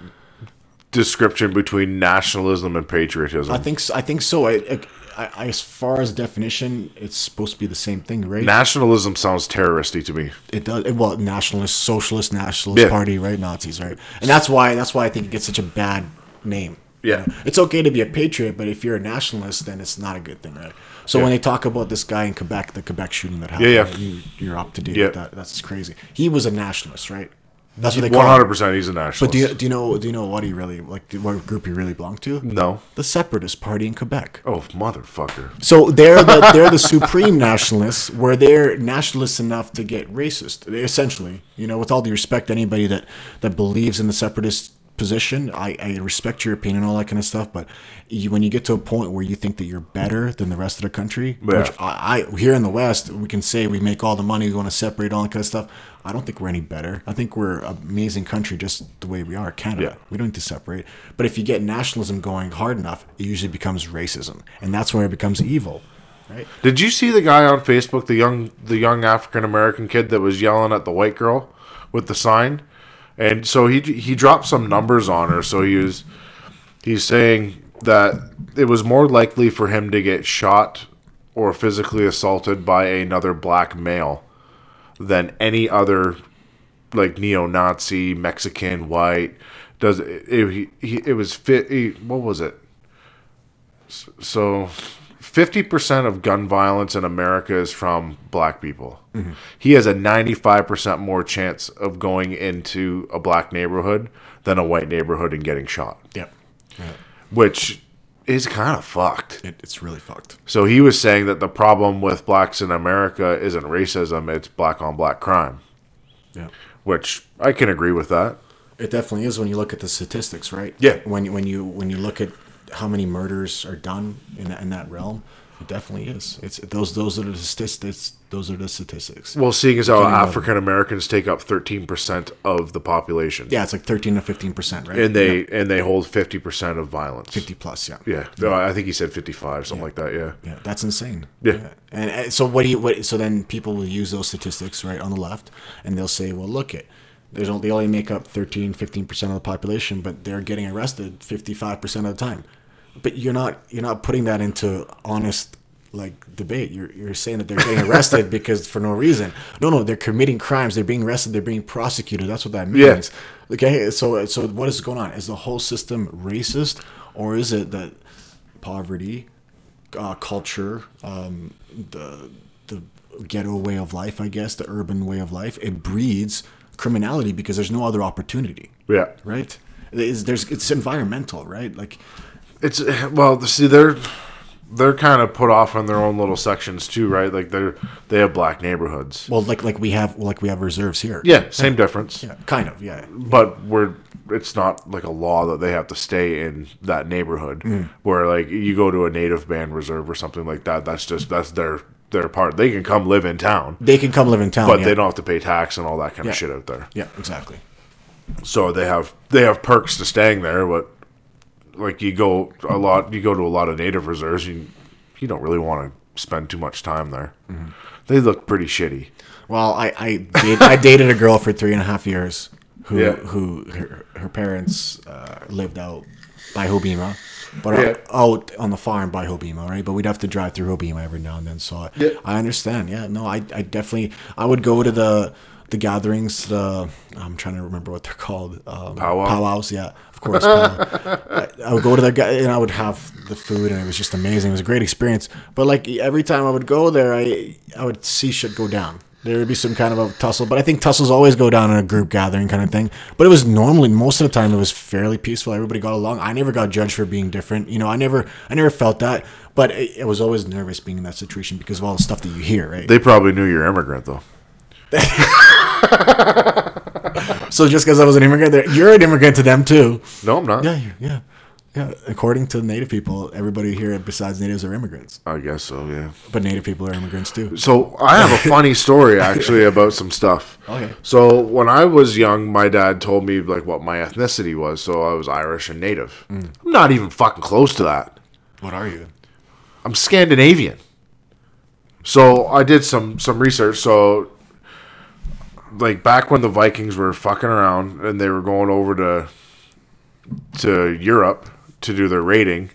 description between nationalism and patriotism. I think so, I think so. I, I, I, as far as definition, it's supposed to be the same thing, right? nationalism sounds terroristy to me. It does. Well, nationalist, socialist, nationalist Yeah. party, right? Nazis, right? And that's why that's why I think it gets such a bad name. Yeah. It's okay to be a patriot, but if you're a nationalist, then it's not a good thing, right? So when they talk about this guy in Quebec, the Quebec shooting that happened, Yeah, yeah. right, you, you're up to date Yeah. with that. That's crazy. He was a nationalist, right? That's what they One call. hundred him. percent, he's a nationalist. But do you, do you know do you know what he really like? What group he really belonged to? no. The Separatist Party in Quebec. Oh, motherfucker! So they're the they're the supreme nationalists, where they're nationalists enough to get racist. Essentially, you know, with all due respect, anybody that that believes in the separatist position, I, I respect your opinion and all that kind of stuff. But you, when you get to a point where you think that you're better than the rest of the country, Yeah. which I, I here in the West we can say we make all the money, we want to separate all that kind of stuff. I don't think we're any better. I think we're an amazing country just the way we are, Canada. Yeah. We don't need to separate. But if you get nationalism going hard enough, it usually becomes racism, and that's where it becomes evil, right? Did you see the guy on Facebook, the young the young African American kid that was yelling at the white girl with the sign? And so he he dropped some numbers on her. So he was he's saying that it was more likely for him to get shot or physically assaulted by another black male than any other like neo-Nazi, Mexican, white. Does it? It, he, it was fit. He, what was it? So, fifty percent of gun violence in America is from black people. Mm-hmm. He has a ninety-five percent more chance of going into a black neighborhood than a white neighborhood and getting shot, Yep. which is kind of fucked. It, it's really fucked. So he was saying that the problem with blacks in America isn't racism; it's black on black crime, Yeah. which I can agree with that. It definitely is when you look at the statistics, right? Yeah. When when you when you look at how many murders are done in that, in that realm, It definitely is. It's those those are the statistics. Those are the statistics. Well, seeing as how African Americans take up 13% of the population. Yeah, it's like thirteen to fifteen percent, right? And they Yeah, and they hold 50% of violence. fifty plus. Yeah. Yeah. No, I think he said 55, something like that. Yeah. Yeah, that's insane. Yeah. And, and so what do you what so then people will use those statistics right on the left and they'll say, well, look it. There's only, they only make up 13, 15% of the population, but they're getting arrested 55% of the time. But you're not you're not putting that into honest like debate. You're you're saying that they're getting arrested because for no reason. No, no, they're committing crimes. They're being arrested. They're being prosecuted. That's what that means. Yeah. Okay, so so what is going on? Is the whole system racist, or is it that poverty, uh, culture, um, the the ghetto way of life, I guess, the urban way of life, it breeds criminality because there's no other opportunity, Yeah. right? It's, there's it's environmental, right? Like It's well, see, they're they're kind of put off on their own little sections too, right? Like they're they have black neighborhoods. well, like like we have like we have reserves here. Yeah, same difference. yeah, kind of, yeah. But we're it's not like a law that they have to stay in that neighborhood. Mm. Where like you go to a native band reserve or something like that, that's just that's their their part. They can come live in town, They can come live in town, but yeah. they don't have to pay tax and all that kind Yeah. of shit out there. Yeah, exactly. so they have they have perks to staying there but like you go a lot you go to a lot of native reserves you you don't really want to spend too much time there Mm-hmm. they look pretty shitty Well, I I, date, I dated a girl for three and a half years who Yeah. who her, her parents uh, lived out by Hobbema, but Yeah. out on the farm by Hobbema, right? But we'd have to drive through Hobbema every now and then. So I, Yeah. I understand. Yeah, no, I I definitely I would go to the the gatherings. The I'm trying to remember what they're called. Um, Powwow? Powwows, yeah, of course. I, I would go to the guy and I would have the food, and it was just amazing. It was a great experience. But like every time I would go there, I I would see shit go down. There would be some kind of a tussle, but I think tussles always go down in a group gathering kind of thing. But it was normally most of the time it was fairly peaceful. Everybody got along. I never got judged for being different. You know, I never I never felt that. But I, I was always nervous being in that situation because of all the stuff that you hear, right? they probably knew you're immigrant though so just because I was an immigrant, you're an immigrant to them too. no i'm not Yeah, yeah, yeah. According to Native people, everybody here besides natives are immigrants, i guess so yeah but Native people are immigrants too. so i have a funny story actually about some stuff Okay. so when i was young my dad told me like what my ethnicity was so i was irish and native Mm. i'm not even fucking close to that What are you? I'm Scandinavian. So I did some some research. So like back when the Vikings were fucking around and they were going over to to Europe to do their raiding,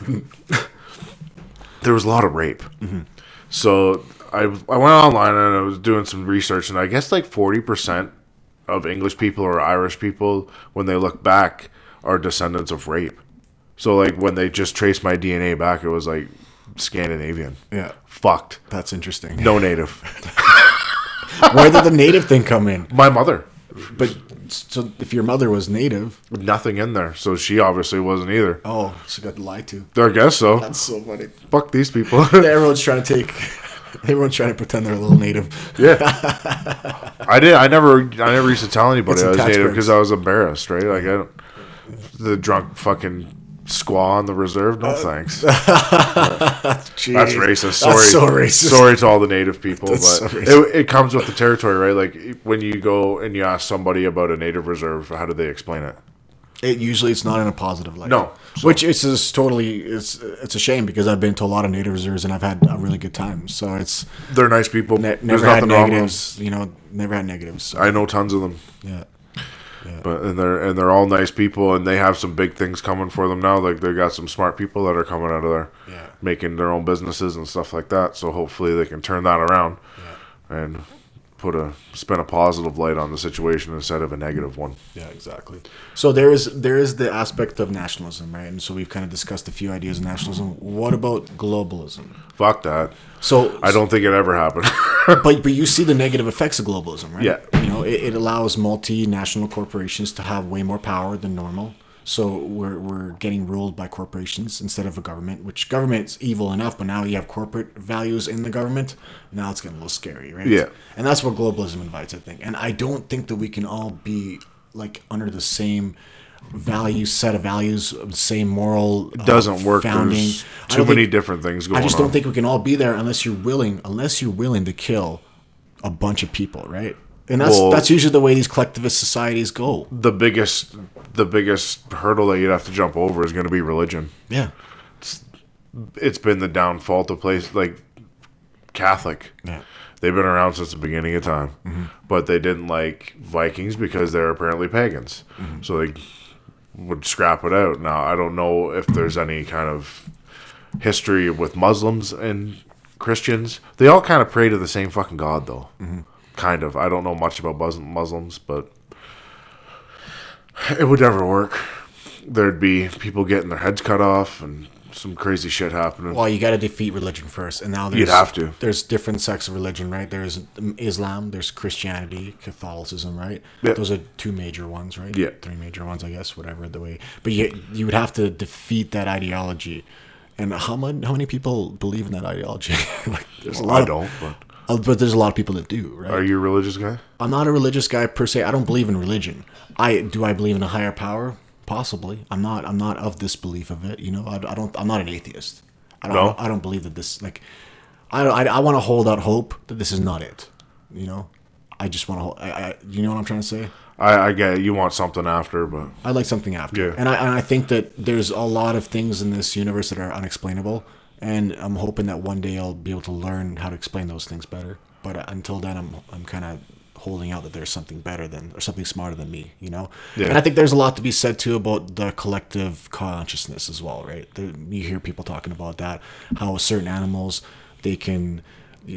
there was a lot of rape. Mm-hmm. So I I went online and I was doing some research and I guess like 40% of English people or Irish people when they look back are descendants of rape. So like when they just traced my DNA back, it was like Scandinavian. Yeah, Fucked. that's interesting. No native. Where did the native thing come in? my mother. But so if your mother was native, Nothing in there. So she obviously wasn't either. oh, she got lied to. I guess so. That's so funny. Fuck these people. Everyone's trying to take. Everyone's trying to pretend they're a little native. yeah. I did. I never. I never used to tell anybody Get I was native because I was embarrassed. Right. Like I don't. The drunk fucking squaw on the reserve. No uh, thanks. Jeez. That's racist. Sorry. That's so racist. Sorry to all the native people, That's but so it, it comes with the territory, right? Like when you go and you ask somebody about a native reserve, how do they explain it? It usually it's not in a positive light. No. So- which is just totally it's it's a shame because I've been to a lot of native reserves and I've had a really good time. So it's They're nice people. ne- There's never had nothing wrong with them. negatives. You know, never had negatives. So, I know tons of them, yeah. But and they're and they're all nice people, and they have some big things coming for them now. Like they got some smart people that are coming out of there, Yeah. making their own businesses and stuff like that. So hopefully they can turn that around and put a spin a positive light on the situation instead of a negative one. Yeah, exactly. So there is there is the aspect of nationalism, right? And so we've kind of discussed a few ideas of nationalism. What about globalism? Fuck that. So I don't think it ever happened. but but you see the negative effects of globalism, right? Yeah. You know, it, it allows multinational corporations to have way more power than normal. So we're we're getting ruled by corporations instead of a government, which government's evil enough, but now you have corporate values in the government. Now it's getting a little scary, right? Yeah. And that's what globalism invites, I think. And I don't think that we can all be like under the same value set of values, same moral. uh, doesn't work. Founding. There's too many think- different things going on. I just on. don't think we can all be there unless you're willing. Unless you're willing to kill a bunch of people, right? And that's Well- that's usually the way these collectivist societies go. the biggest the biggest hurdle that you'd have to jump over is going to be religion. Yeah. It's been the downfall to place like Catholic. Yeah. They've been around since the beginning of time, mm-hmm. but they didn't like Vikings because they're apparently pagans. Mm-hmm. So they would scrap it out. Now I don't know if there's any kind of history with Muslims and Christians. They all kind of pray to the same fucking God, though. Mm-hmm. Kind of. I don't know much about Muslims, but it would never work. There'd be people getting their heads cut off and some crazy shit happening. Well, you got to defeat religion first, and now there's, You'd have to. There's different sects of religion, right? There's Islam, there's Christianity, Catholicism, right? Yeah. Those are two major ones, right? Yeah. three major ones, I guess. Whatever the way, but you you would have to defeat that ideology. And how many how many people believe in that ideology? like, there's a lot I don't, but Oh, but there's a lot of people that do, right? are you a religious guy? I'm not a religious guy per se. I don't believe in religion. I do. I believe in a higher power. Possibly. I'm not. I'm not of this belief of it. You know. I, I don't. I'm not an atheist. I don't. No? I don't believe that this. Like, I. I, I want to hold out hope that this is not it. You know. I just want to. hold I, I. You know what I'm trying to say. I, I get it. you want something after, but I like something after. Yeah. And I and I think that there's a lot of things in this universe that are unexplainable, and I'm hoping that one day I'll be able to learn how to explain those things better. But uh, until then, I'm I'm kind of holding out that there's something better than or something smarter than me, you know. Yeah. And I think there's a lot to be said too about the collective consciousness as well, right? There, you hear people talking about that, how certain animals they can.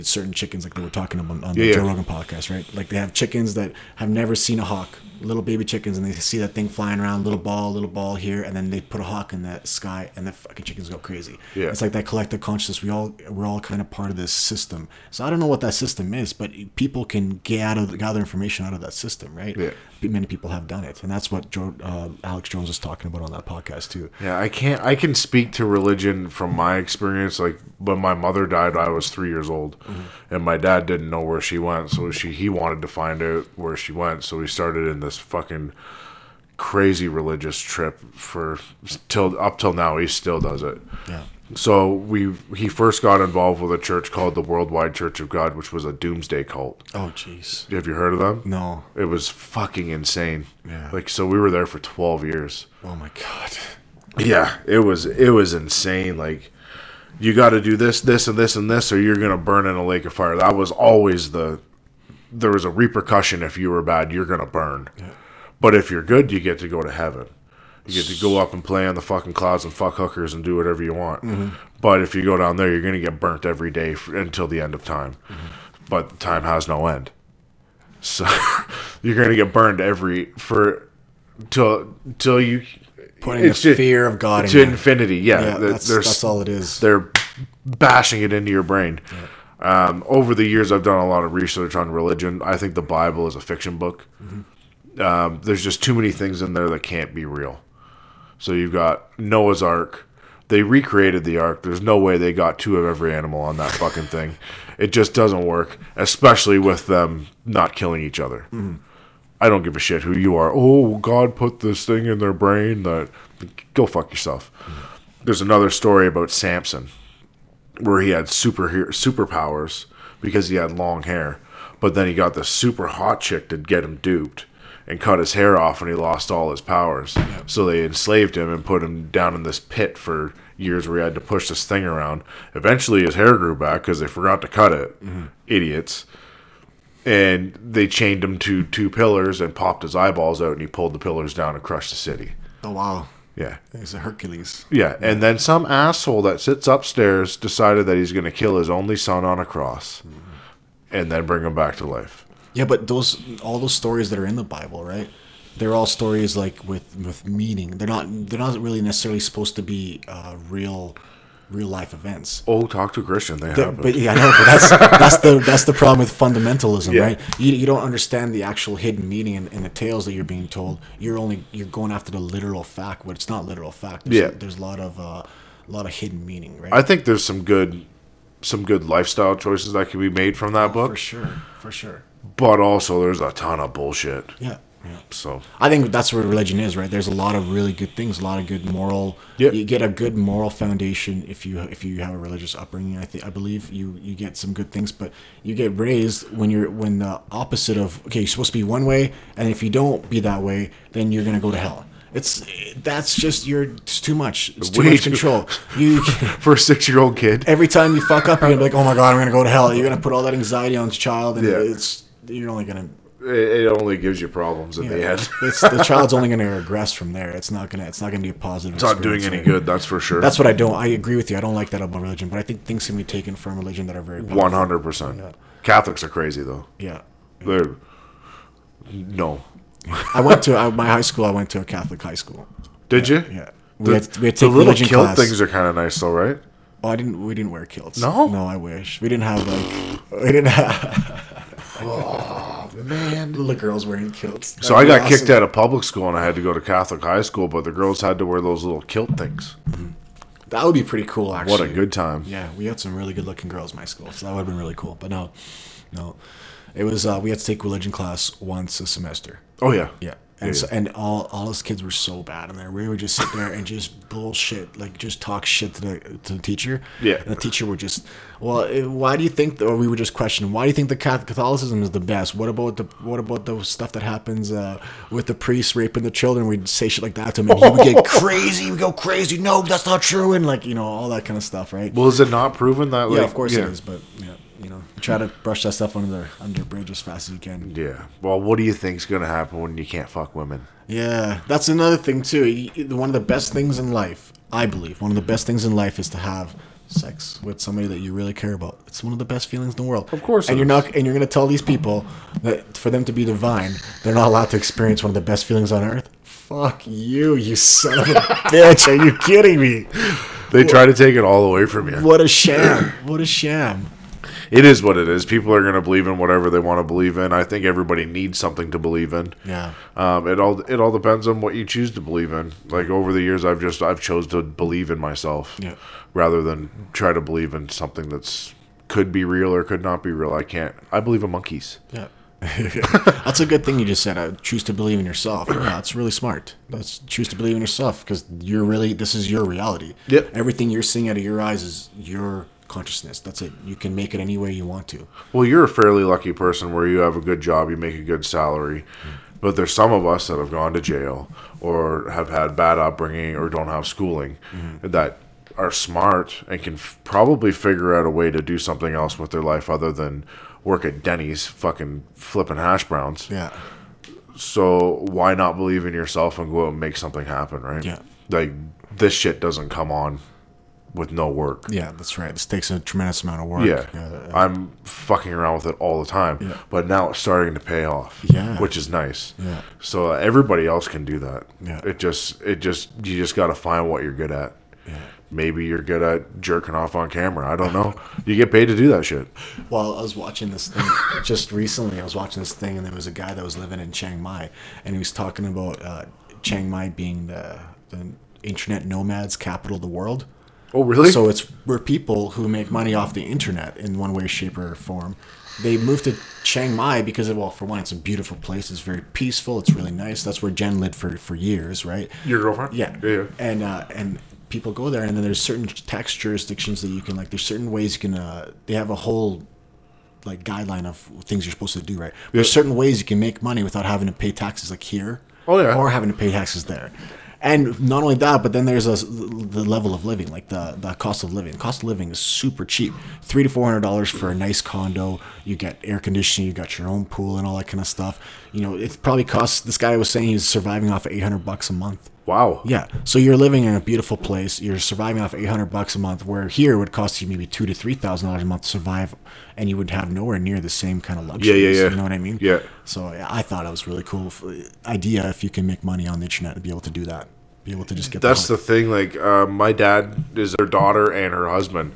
Certain chickens, like they were talking about on the Yeah, Joe. Rogan podcast, right? Like they have chickens that have never seen a hawk, little baby chickens, and they see that thing flying around, little ball, little ball here, and then they put a hawk in the sky, and the fucking chickens go crazy. Yeah. It's like that collective consciousness. We all we're all kind of part of this system. So I don't know what that system is, but people can gather gather information out of that system, right? Yeah. Many people have done it, and that's what Joe, uh, Alex Jones was talking about on that podcast too. Yeah, I can't. I can speak to religion from my experience. Like when my mother died, I was three years old, and my dad didn't know where she went, so she he wanted to find out where she went. So we started in this fucking crazy religious trip for till up till now. He still does it. Yeah. So we he first got involved with a church called the Worldwide Church of God, which was a doomsday cult. Oh, jeez. Have you heard of them? No. It was fucking insane. Yeah. Like so, we were there for twelve years. Oh my god. Yeah, it was it was insane. Like you got to do this, this, and this, and this, or you're gonna burn in a lake of fire. That was always the. There was a repercussion if you were bad, you're gonna burn. But if you're good, you get to go to heaven. You get to go up and play on the fucking clouds and fuck hookers and do whatever you want. Mm-hmm. But if you go down there, you're gonna get burnt every day f until the end of time. Mm-hmm. But time has no end. So you're gonna get burned every for till till you Putting it's the just- fear of God in to you. infinity. Yeah, Yeah, that's, that's all it is. They're bashing it into your brain. Um, over the years, I've done a lot of research on religion. I think the Bible is a fiction book. Um, there's just too many things in there that can't be real. So you've got Noah's Ark. They recreated the ark. There's no way they got two of every animal on that fucking thing. It just doesn't work, especially with them not killing each other. I don't give a shit who you are. Oh, God put this thing in their brain that go fuck yourself. There's another story about Samson where he had super superpowers because he had long hair, but then he got this super hot chick to get him duped and cut his hair off and he lost all his powers. So they enslaved him and put him down in this pit for years where he had to push this thing around. Eventually his hair grew back because they forgot to cut it. Mm-hmm. Idiots and they chained him to two pillars and popped his eyeballs out and he pulled the pillars down and crushed the city oh wow. Yeah He's a Hercules. yeah and then some asshole that sits upstairs decided that he's going to kill his only son on a cross and then bring him back to life Yeah, but those all those stories that are in the Bible, right? They're all stories like with with meaning. They're not they're not really necessarily supposed to be uh, real real life events. oh talk to a christian they The- have but yeah, I know, but that's that's the that's the problem with fundamentalism, Yeah. right? You, you don't understand the actual hidden meaning in, in the tales that you're being told. You're only you're going after the literal fact, but it's not literal fact. There's, Yeah. there's a lot of uh, a lot of hidden meaning, right? i think there's some good some good lifestyle choices that can be made from that book for sure, for sure. but also there's a ton of bullshit Yeah, So I think that's where religion is, right? There's a lot of really good things, a lot of good moral. Yep. You get a good moral foundation if you if you have a religious upbringing. I think I believe you you get some good things, but you get raised when you're when the opposite of okay, you're supposed to be one way, and if you don't be that way, then you're gonna go to hell. It's that's just you're it's too much. It's too Way much too- control. You for a six year old kid, every time you fuck up, you're gonna be like, oh my god, I'm gonna go to hell. You're gonna put all that anxiety on the child, and Yeah. it's you're only gonna it, only gives you problems in the end. it's, the child's only gonna regress from there. It's not gonna it's not gonna be a positive. It's not doing any good, that's for sure. That's what I don't. I agree with you. I don't like that about religion, but I think things can be taken from religion that are very one hundred percent. Catholics are crazy though. Yeah, They're no. I went to I, my high school. I went to a Catholic high school. Did you? Yeah, The, we had, we had to the little religion kilt class. things are kind of nice though, right? oh, I didn't. We didn't wear kilts. No? no, I wish we didn't have like we didn't have. Man. Little girls wearing kilts. So I got kicked out of public school and I had to go to Catholic high school, but the girls had to wear those little kilt things. That would be pretty cool, actually. What a good time. Yeah, we had some really good looking girls in my school, so that would have been really cool. But no, no, it was uh, we had to take religion class once a semester. Oh yeah. Yeah. And, so, and all all us kids were so bad in there. We would just sit there and just bullshit, like just talk shit to the to the teacher. Yeah. And the teacher would just, well, eh, why do you think? Or we would just question, why do you think the Catholicism is the best? What about the what about the stuff that happens uh, with the priests raping the children? We'd say shit like that to him. And he would get crazy. We go crazy. No, that's not true. And like you know all that kind of stuff, right? Well, is it not proven that? Like, yeah, of course it is. But yeah, you know, try to brush that stuff under the under the bridge as fast as you can. Yeah. Well, what do you think's gonna happen when you can't fuck women? Yeah, that's another thing too. One of the best things in life, I believe, one of the best things in life is to have sex with somebody that you really care about. It's one of the best feelings in the world. Of course And you're is. not and you're going to tell these people that for them to be divine, they're not allowed to experience one of the best feelings on earth. Fuck you, you son of a bitch. Are you kidding me? They try to take it all away from you. What a sham. What a sham. It is what it is. People are gonna believe in whatever they want to believe in. I think everybody needs something to believe in. Yeah. Um, it all it all depends on what you choose to believe in. Like over the years, I've just I've chose to believe in myself, Yeah. rather than try to believe in something that's could be real or could not be real. I can't. I believe in monkeys. Yeah. that's a good thing you just said. Uh, choose to believe in yourself. Yeah, that's really smart. That's choose to believe in yourself because you're really this is your reality. Yep. Everything you're seeing out of your eyes is your consciousness. That's it. You can make it any way you want to. Well, you're a fairly lucky person where you have a good job, you make a good salary. But there's some of us that have gone to jail or have had bad upbringing or don't have schooling mm-hmm. that are smart and can f- probably figure out a way to do something else with their life other than work at Denny's fucking flipping hash browns. Yeah. So why not believe in yourself and go out and make something happen, right? Yeah. Like this shit doesn't come on with no work. Yeah, that's right. This takes a tremendous amount of work. Yeah, yeah. I'm fucking around with it all the time, Yeah. but now it's starting to pay off. Yeah. which is nice. Yeah. So uh, everybody else can do that. Yeah. it just, it just, you just got to find what you're good at. Yeah. Maybe you're good at jerking off on camera. I don't know. you get paid to do that shit. Well, I was watching this thing just recently. I was watching this thing, and there was a guy that was living in Chiang Mai, and he was talking about uh, Chiang Mai being the, the internet nomads capital of the world. Oh, really? So it's where people who make money off the internet in one way, shape, or form. They moved to Chiang Mai because, well, for one, it's a beautiful place. It's very peaceful. It's really nice. That's where Jen lived for, for years, right? Your girlfriend? Yeah. Yeah, yeah. And uh, and people go there, and then there's certain tax jurisdictions that you can like. There's certain ways you can. Uh, they have a whole like guideline of things you're supposed to do, right? There's certain ways you can make money without having to pay taxes, like here. Oh, yeah. Or having to pay taxes there. And not only that, but then there's a, the level of living, like the, the cost of living. Cost of living is super cheap. Three to four hundred dollars for a nice condo. You get air conditioning, you got your own pool and all that kind of stuff. You know, it probably costs. This guy was saying he's surviving off eight hundred bucks a month. Wow. Yeah. So you're living in a beautiful place. You're surviving off 800 bucks a month, where here it would cost you maybe two to three thousand dollars a month to survive, and you would have nowhere near the same kind of luxury. Yeah, yeah, yeah. You know what I mean? Yeah. So I thought it was really cool idea if you can make money on the internet and be able to do that, be able to just get. That's the the thing. Like, uh, my dad is their daughter and her husband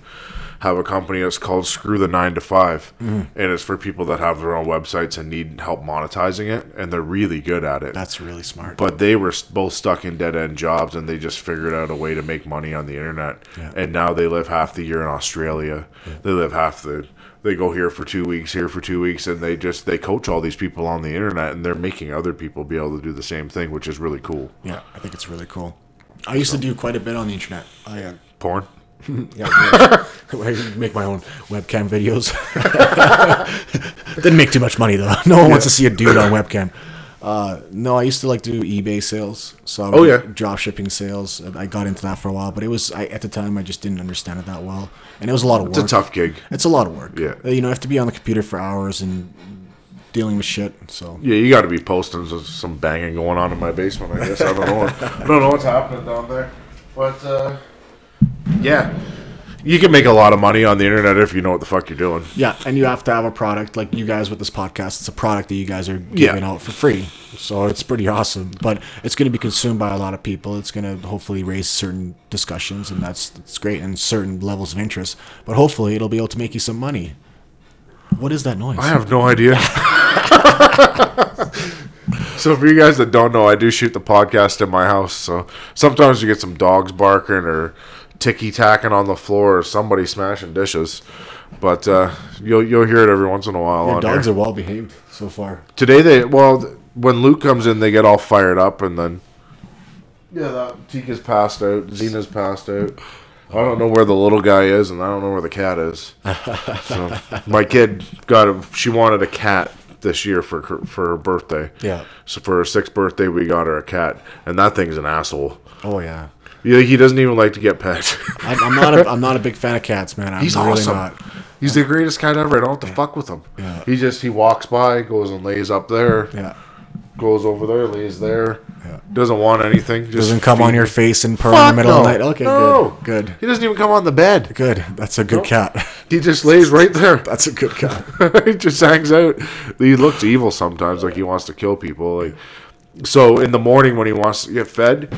have a company that's called Screw the Nine to 5 Mm-hmm. and it's for people that have their own websites and need help monetizing it, and they're really good at it. That's really smart. but they were both stuck in dead end jobs, and they just figured out a way to make money on the internet. Yeah. And now they live half the year in Australia. They live half the. They go here for two weeks, here for two weeks, and they just they coach all these people on the internet, and they're making other people be able to do the same thing, which is really cool. Yeah, I think it's really cool. I used to do quite a bit on the internet. I uh, Porn. yeah, yeah. I make my own webcam videos. Didn't make too much money though. No one wants to see a dude on webcam. Uh, no, I used to like do eBay sales. So I Oh, yeah. drop shipping sales. I got into that for a while, but it was I, at the time I just didn't understand it that well, and it was a lot of work. It's a tough gig. It's a lot of work. Yeah. Uh, you know, you have to be on the computer for hours and dealing with shit. So Yeah, you got to be posting some banging going on in my basement. I guess I don't know. What, I don't know what's happening down there, but uh, yeah, you can make a lot of money on the internet if you know what the fuck you're doing. Yeah, and you have to have a product like you guys with this podcast. It's a product that you guys are giving Yeah. out for free, so it's pretty awesome. But it's going to be consumed by a lot of people. It's going to hopefully raise certain discussions, and that's that's great, and certain levels of interest. But hopefully, it'll be able to make you some money. What is that noise? I have no idea. so for you guys that don't know, I do shoot the podcast in my house. So sometimes you get some dogs barking or ticky tacking on the floor or somebody smashing dishes. But uh, you'll you'll hear it every once in a while. Your on dogs here. are well behaved so far. Today they well when Luke comes in they get all fired up and then yeah that Tika's passed out Zena's passed out I don't know where the little guy is and I don't know where the cat is so my kid got a she wanted a cat this year for for her birthday Yeah. so for her sixth birthday we got her a cat and that thing's an asshole Oh yeah. Yeah, he doesn't even like to get pet I'm, I'm not. A, I'm not a big fan of cats, man. I'm He's really awesome. not. He's the greatest cat ever. I don't have to fuck with him. Yeah. He just he walks by, goes and lays up there. Yeah. goes over there, lays there. Yeah. Doesn't want anything. Just Doesn't come on your face and purr Fuck in the middle no. of the night. Okay, No. good. Good. He doesn't even come on the bed. Good. That's a good cat. He just lays right there. That's a good cat. he just hangs out. He looks evil sometimes, like he wants to kill people. Like so, in the morning when he wants to get fed,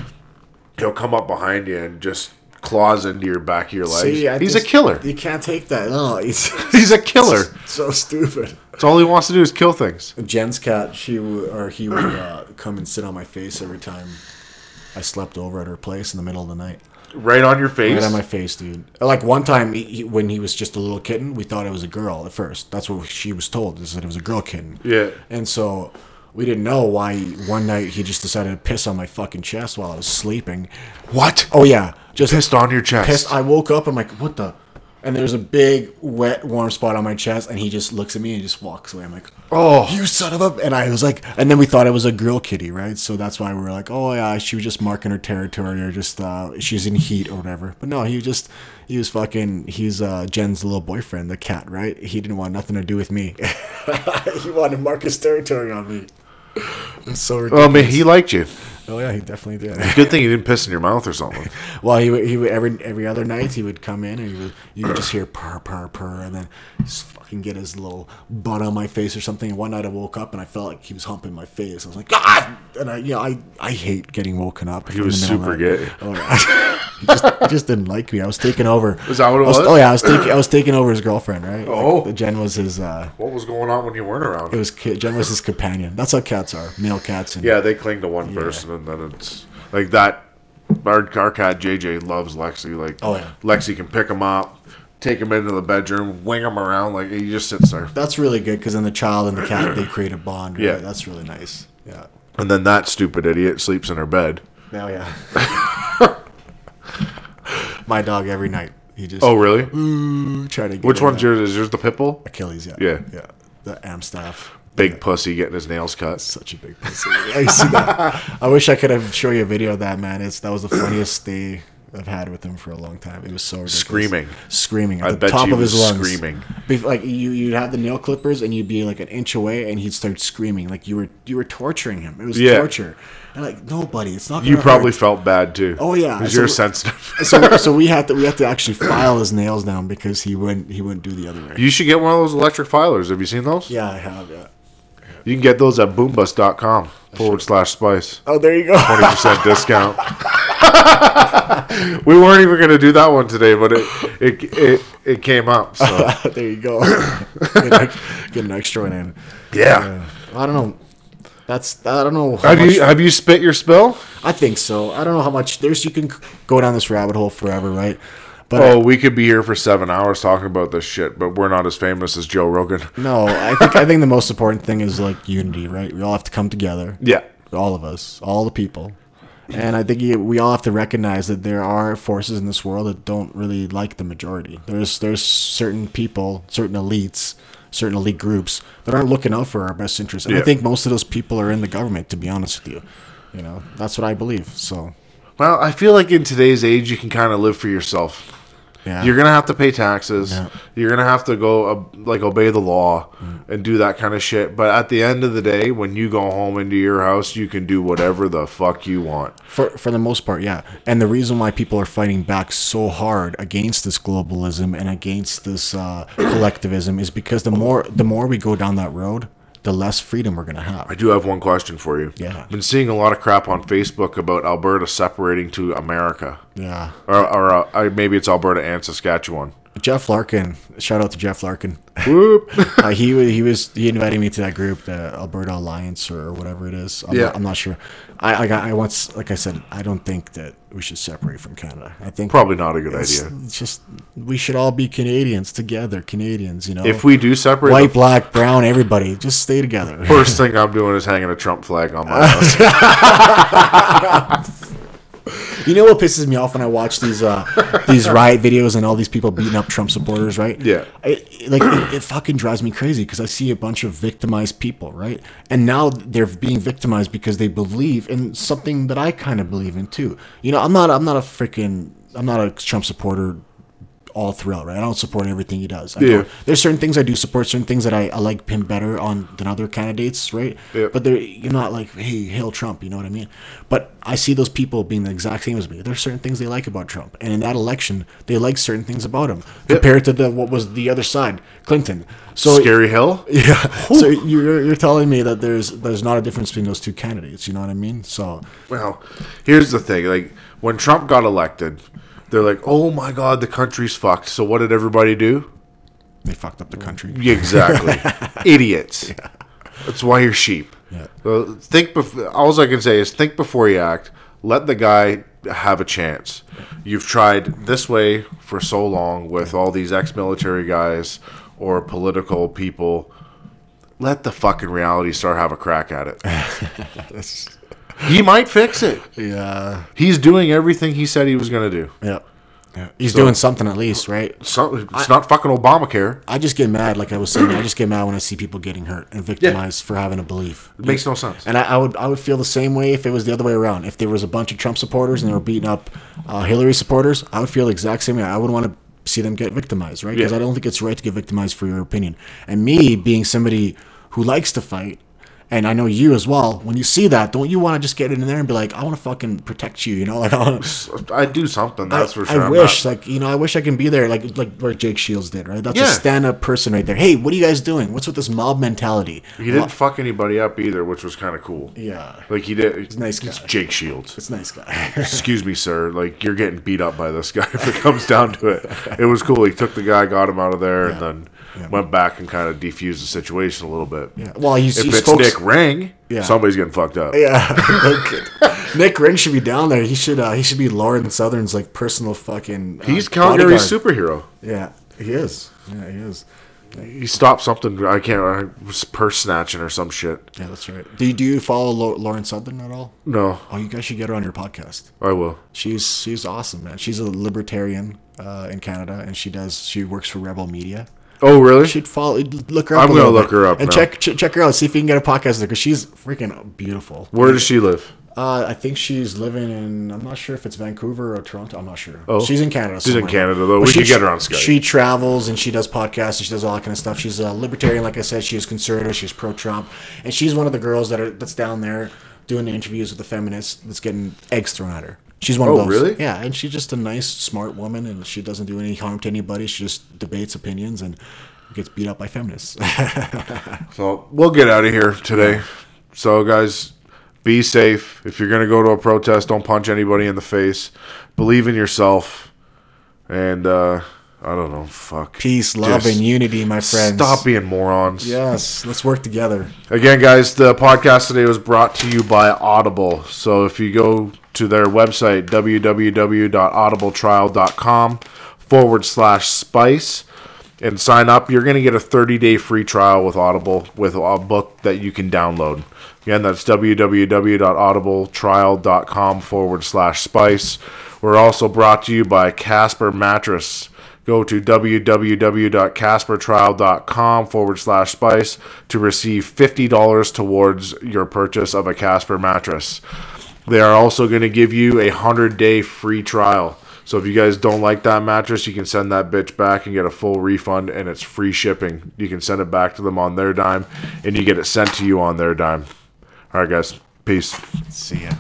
he'll come up behind you and just claws into your back of your legs. See, I He's just- a killer. You can't take that. No, he's He's a killer. so stupid. That's all he wants to do is kill things. Jen's cat, she w- or he would uh, come and sit on my face every time I slept over at her place in the middle of the night. Right on your face. Right on my face, dude. Like one time, he, he, when he was just a little kitten, we thought it was a girl at first. That's what she was told, is that it was a girl kitten. Yeah. And so we didn't know why. One night he just decided to piss on my fucking chest while I was sleeping. what? Oh yeah, just Pissed on your chest. pissed. I woke up. I'm like, what the? And there's a big wet warm spot on my chest, and he just looks at me and just walks away. I'm like, Oh. you son of a! And I was like, and then we thought it was a girl kitty, right? So that's why we were like, oh yeah, she was just marking her territory or just uh, she's in heat or whatever. But no, he just he was fucking. He's uh, Jen's little boyfriend, the cat, right? He didn't want nothing to do with me. he wanted to mark his territory on me. It's so ridiculous. Well, I mean, he liked you. oh yeah, he definitely did. Good thing he didn't piss in your mouth or something. Well, he would, he would every every other night he would come in and he would you could just hear purr purr purr and then just fucking get his little butt on my face or something. And one night I woke up and I felt like he was humping my face. I was like God, and I you know I I hate getting woken up. He was super gay. Oh, yeah. he just he just didn't like me. I was taking over. Is that what it was? was? Oh yeah, I was taking I was taking over his girlfriend. Right. Oh. Like, Jen was his. uh What was going on when you weren't around? It was Jen was his companion. That's how cats are. Male cats. And, Yeah, they cling to one person, and then it's like that. Our, our cat JJ loves Lexi. Like, Oh, yeah. Lexi can pick him up, take him into the bedroom, wing him around. Like he just sits there, That's really good because then the child and the cat they create a bond. Right? Yeah. That's really nice. Yeah. and then that stupid idiot sleeps in her bed. Oh yeah. My dog every night. He just Oh, really? try to get Which one's yours? Is yours the pit bull? Achilles? Yeah. Yeah. Yeah. The Amstaff. Big pussy getting his nails cut. Such a big pussy. I see that. I wish I could have show you a video of that man. It's that was the funniest day I've had with him for a long time. It was so ridiculous. Screaming. screaming at I the bet top you of his lungs, screaming. Like you, you'd have the nail clippers, and you'd be like an inch away, and he'd start screaming like you were you were torturing him. It was Yeah. torture. And like nobody, it's not. You probably hurt. felt bad too. Oh, yeah. because So- you're sensitive. so, so we had to we had to actually file his nails down because he wouldn't he wouldn't do the other way. you should get one of those electric filers. Have you seen those? yeah, I have. Yeah. You can get those at boombus.com forward slash spice. Oh, there you go. 20% discount. we weren't even going to do that one today, but it it it, it came up. So there you go. get, an, extra one in. yeah. I don't know. That's I don't know. How Have much, you have you spit your spill? I think so. I don't know how much. There's you can go down this rabbit hole forever, right? But Oh, we could be here for seven hours talking about this shit, but we're not as famous as Joe Rogan. no, I think I think the most important thing is like unity, right? We all have to come together. Yeah. all of us, all the people. And I think we all have to recognize that there are forces in this world that don't really like the majority. There's there's certain people, certain elites, certain elite groups that aren't looking out for our best interests. And I think most of those people are in the government. To be honest with you, you know that's what I believe. So Well, I feel like in today's age, you can kind of live for yourself. Yeah, You're gonna have to pay taxes. Yeah. You're gonna have to go uh, like obey the law and do that kind of shit. But at the end of the day, when you go home into your house, you can do whatever the fuck you want. For for the most part, yeah. And the reason why people are fighting back so hard against this globalism and against this uh, collectivism is because the more the more we go down that road, the less freedom we're gonna have. I do have one question for you. Yeah. I've been seeing a lot of crap on Facebook about Alberta separating to America, Yeah. or, or uh, maybe it's Alberta and Saskatchewan. Jeff Larkin, shout out to Jeff Larkin. Whoop. Uh, he wa- he was he invited me to that group, the Alberta Alliance or whatever it is. I'm Yeah. not, I'm not sure. I I, I once like I said, I don't think that we should separate from Canada. I think Probably not a good it's, idea. it's just we should all be Canadians together, Canadians. You know, If we do separate, white, black, brown, everybody, just stay together. first thing I'm doing is hanging a Trump flag on my house. You know what pisses me off when I watch these uh, these riot videos and all these people beating up Trump supporters, right? Yeah. It, like it, it fucking drives me crazy because I see a bunch of victimized people, right? And now they're being victimized because they believe in something that I kind of believe in too. You know, I'm not I'm not a freaking I'm not a Trump supporter all throughout, right? I don't support everything he does. I Yeah. There's certain things I do support, certain things that I, I like him better on than other candidates, right? Yeah. But they're you're not like, hey, hail Trump, you know what I mean? But I see those people being the exact same as me. There's certain things they like about Trump, and in that election, they like certain things about him compared to the what was the other side, Clinton. So Scary Hill. yeah, so you're you're telling me that there's there's not a difference between those two candidates. You know what I mean? So Well, here's the thing: like when Trump got elected, they're like, "Oh my God, the country's fucked." So what did everybody do? they fucked up the country. Exactly, idiots. That's why you're sheep. Yeah. So think. Bef- all I can say is think before you act. Let the guy have a chance. You've tried this way for so long with all these ex-military guys or political people. Let the fucking reality star have a crack at it. he might fix it. Yeah, He's doing everything he said he was going to do. yeah, yeah. He's So- doing something at least, right? So, it's not fucking Obamacare. I just get mad, like I was saying. I just get mad when I see people getting hurt and victimized for having a belief. It makes no sense. And I, I would I would feel the same way if it was the other way around. If there was a bunch of Trump supporters and they were beating up uh, Hillary supporters, I would feel the exact same way. I would want to see them get victimized, right? Because Yeah. I don't think it's right to get victimized for your opinion. And me being somebody who likes to fight, and I know you as well. When you see that, don't you want to just get in there and be like, I want to fucking protect you, you know? Like, I, wanna- I do something, that's I, for sure. I I'm wish, not- like, you know, I wish I can be there, like, like what Jake Shields did, right? That's Yeah. a stand-up person right there. Hey, what are you guys doing? What's with this mob mentality? he didn't fuck anybody up either, which was kind of cool. Yeah, Like he did. He's a nice It's. Jake Shields. it's a nice guy. Excuse me, sir. Like you're getting beat up by this guy. If it comes down to it, it was cool. He took the guy, got him out of there, and then went back and kind of defused the situation a little bit. Yeah. Well, he's, If it's spoke. Nick Ring, Yeah. somebody's getting fucked up. Yeah. Nick Ring should be down there. He should. Uh, he should be Lauren Southern's like personal fucking. Uh, He's Calgary's superhero. Yeah, he is. Yeah, he is. He stopped something. I can't. I was purse snatching or some shit. Yeah, that's right. Do you, do you follow Lauren Southern at all? No, Oh, you guys should get her on your podcast. I will. She's she's awesome, man. She's a libertarian uh, in Canada, and she does she works for Rebel Media. Oh, really? You should follow look her up. I'm gonna look her up and now. check ch- check her out. See if you can get a podcast because she's freaking beautiful. Where does she live? Uh, I think she's living in. I'm not sure if it's Vancouver or Toronto. I'm not sure. Oh. she's in Canada. She's in. Canada, though. But We could get her on Skype. She travels and she does podcasts and she does all that kind of stuff. She's a libertarian, like I said. She is conservative. She's pro-Trump, and she's one of the girls that are that's down there doing the interviews with the feminists that's getting eggs thrown at her. She's one Oh, of those. really? Yeah, and she's just a nice, smart woman, and she doesn't do any harm to anybody. She just debates opinions and gets beat up by feminists. So we'll get out of here today. So guys, be safe. If you're gonna go to a protest, don't punch anybody in the face. Believe in yourself. And uh I don't know, fuck. Peace, love, Just and unity, my friends. Stop being morons. Yes, let's work together. Again, guys, the podcast today was brought to you by Audible. So if you go to their website, www.audibletrial.com, forward slash spice and sign up. You're going to get a 30 day free trial with Audible with a book that you can download. Again, that's www.audibletrial.com forward slash spice. We're also brought to you by Casper Mattress. Go to www.caspertrial.com forward slash spice to receive $50 towards your purchase of a Casper mattress. They are also going to give you a 100 day free trial. So if you guys don't like that mattress, you can send that bitch back and get a full refund, and it's free shipping. You can send it back to them on their dime, and you get it sent to you on their dime. All right, guys. Peace. See ya.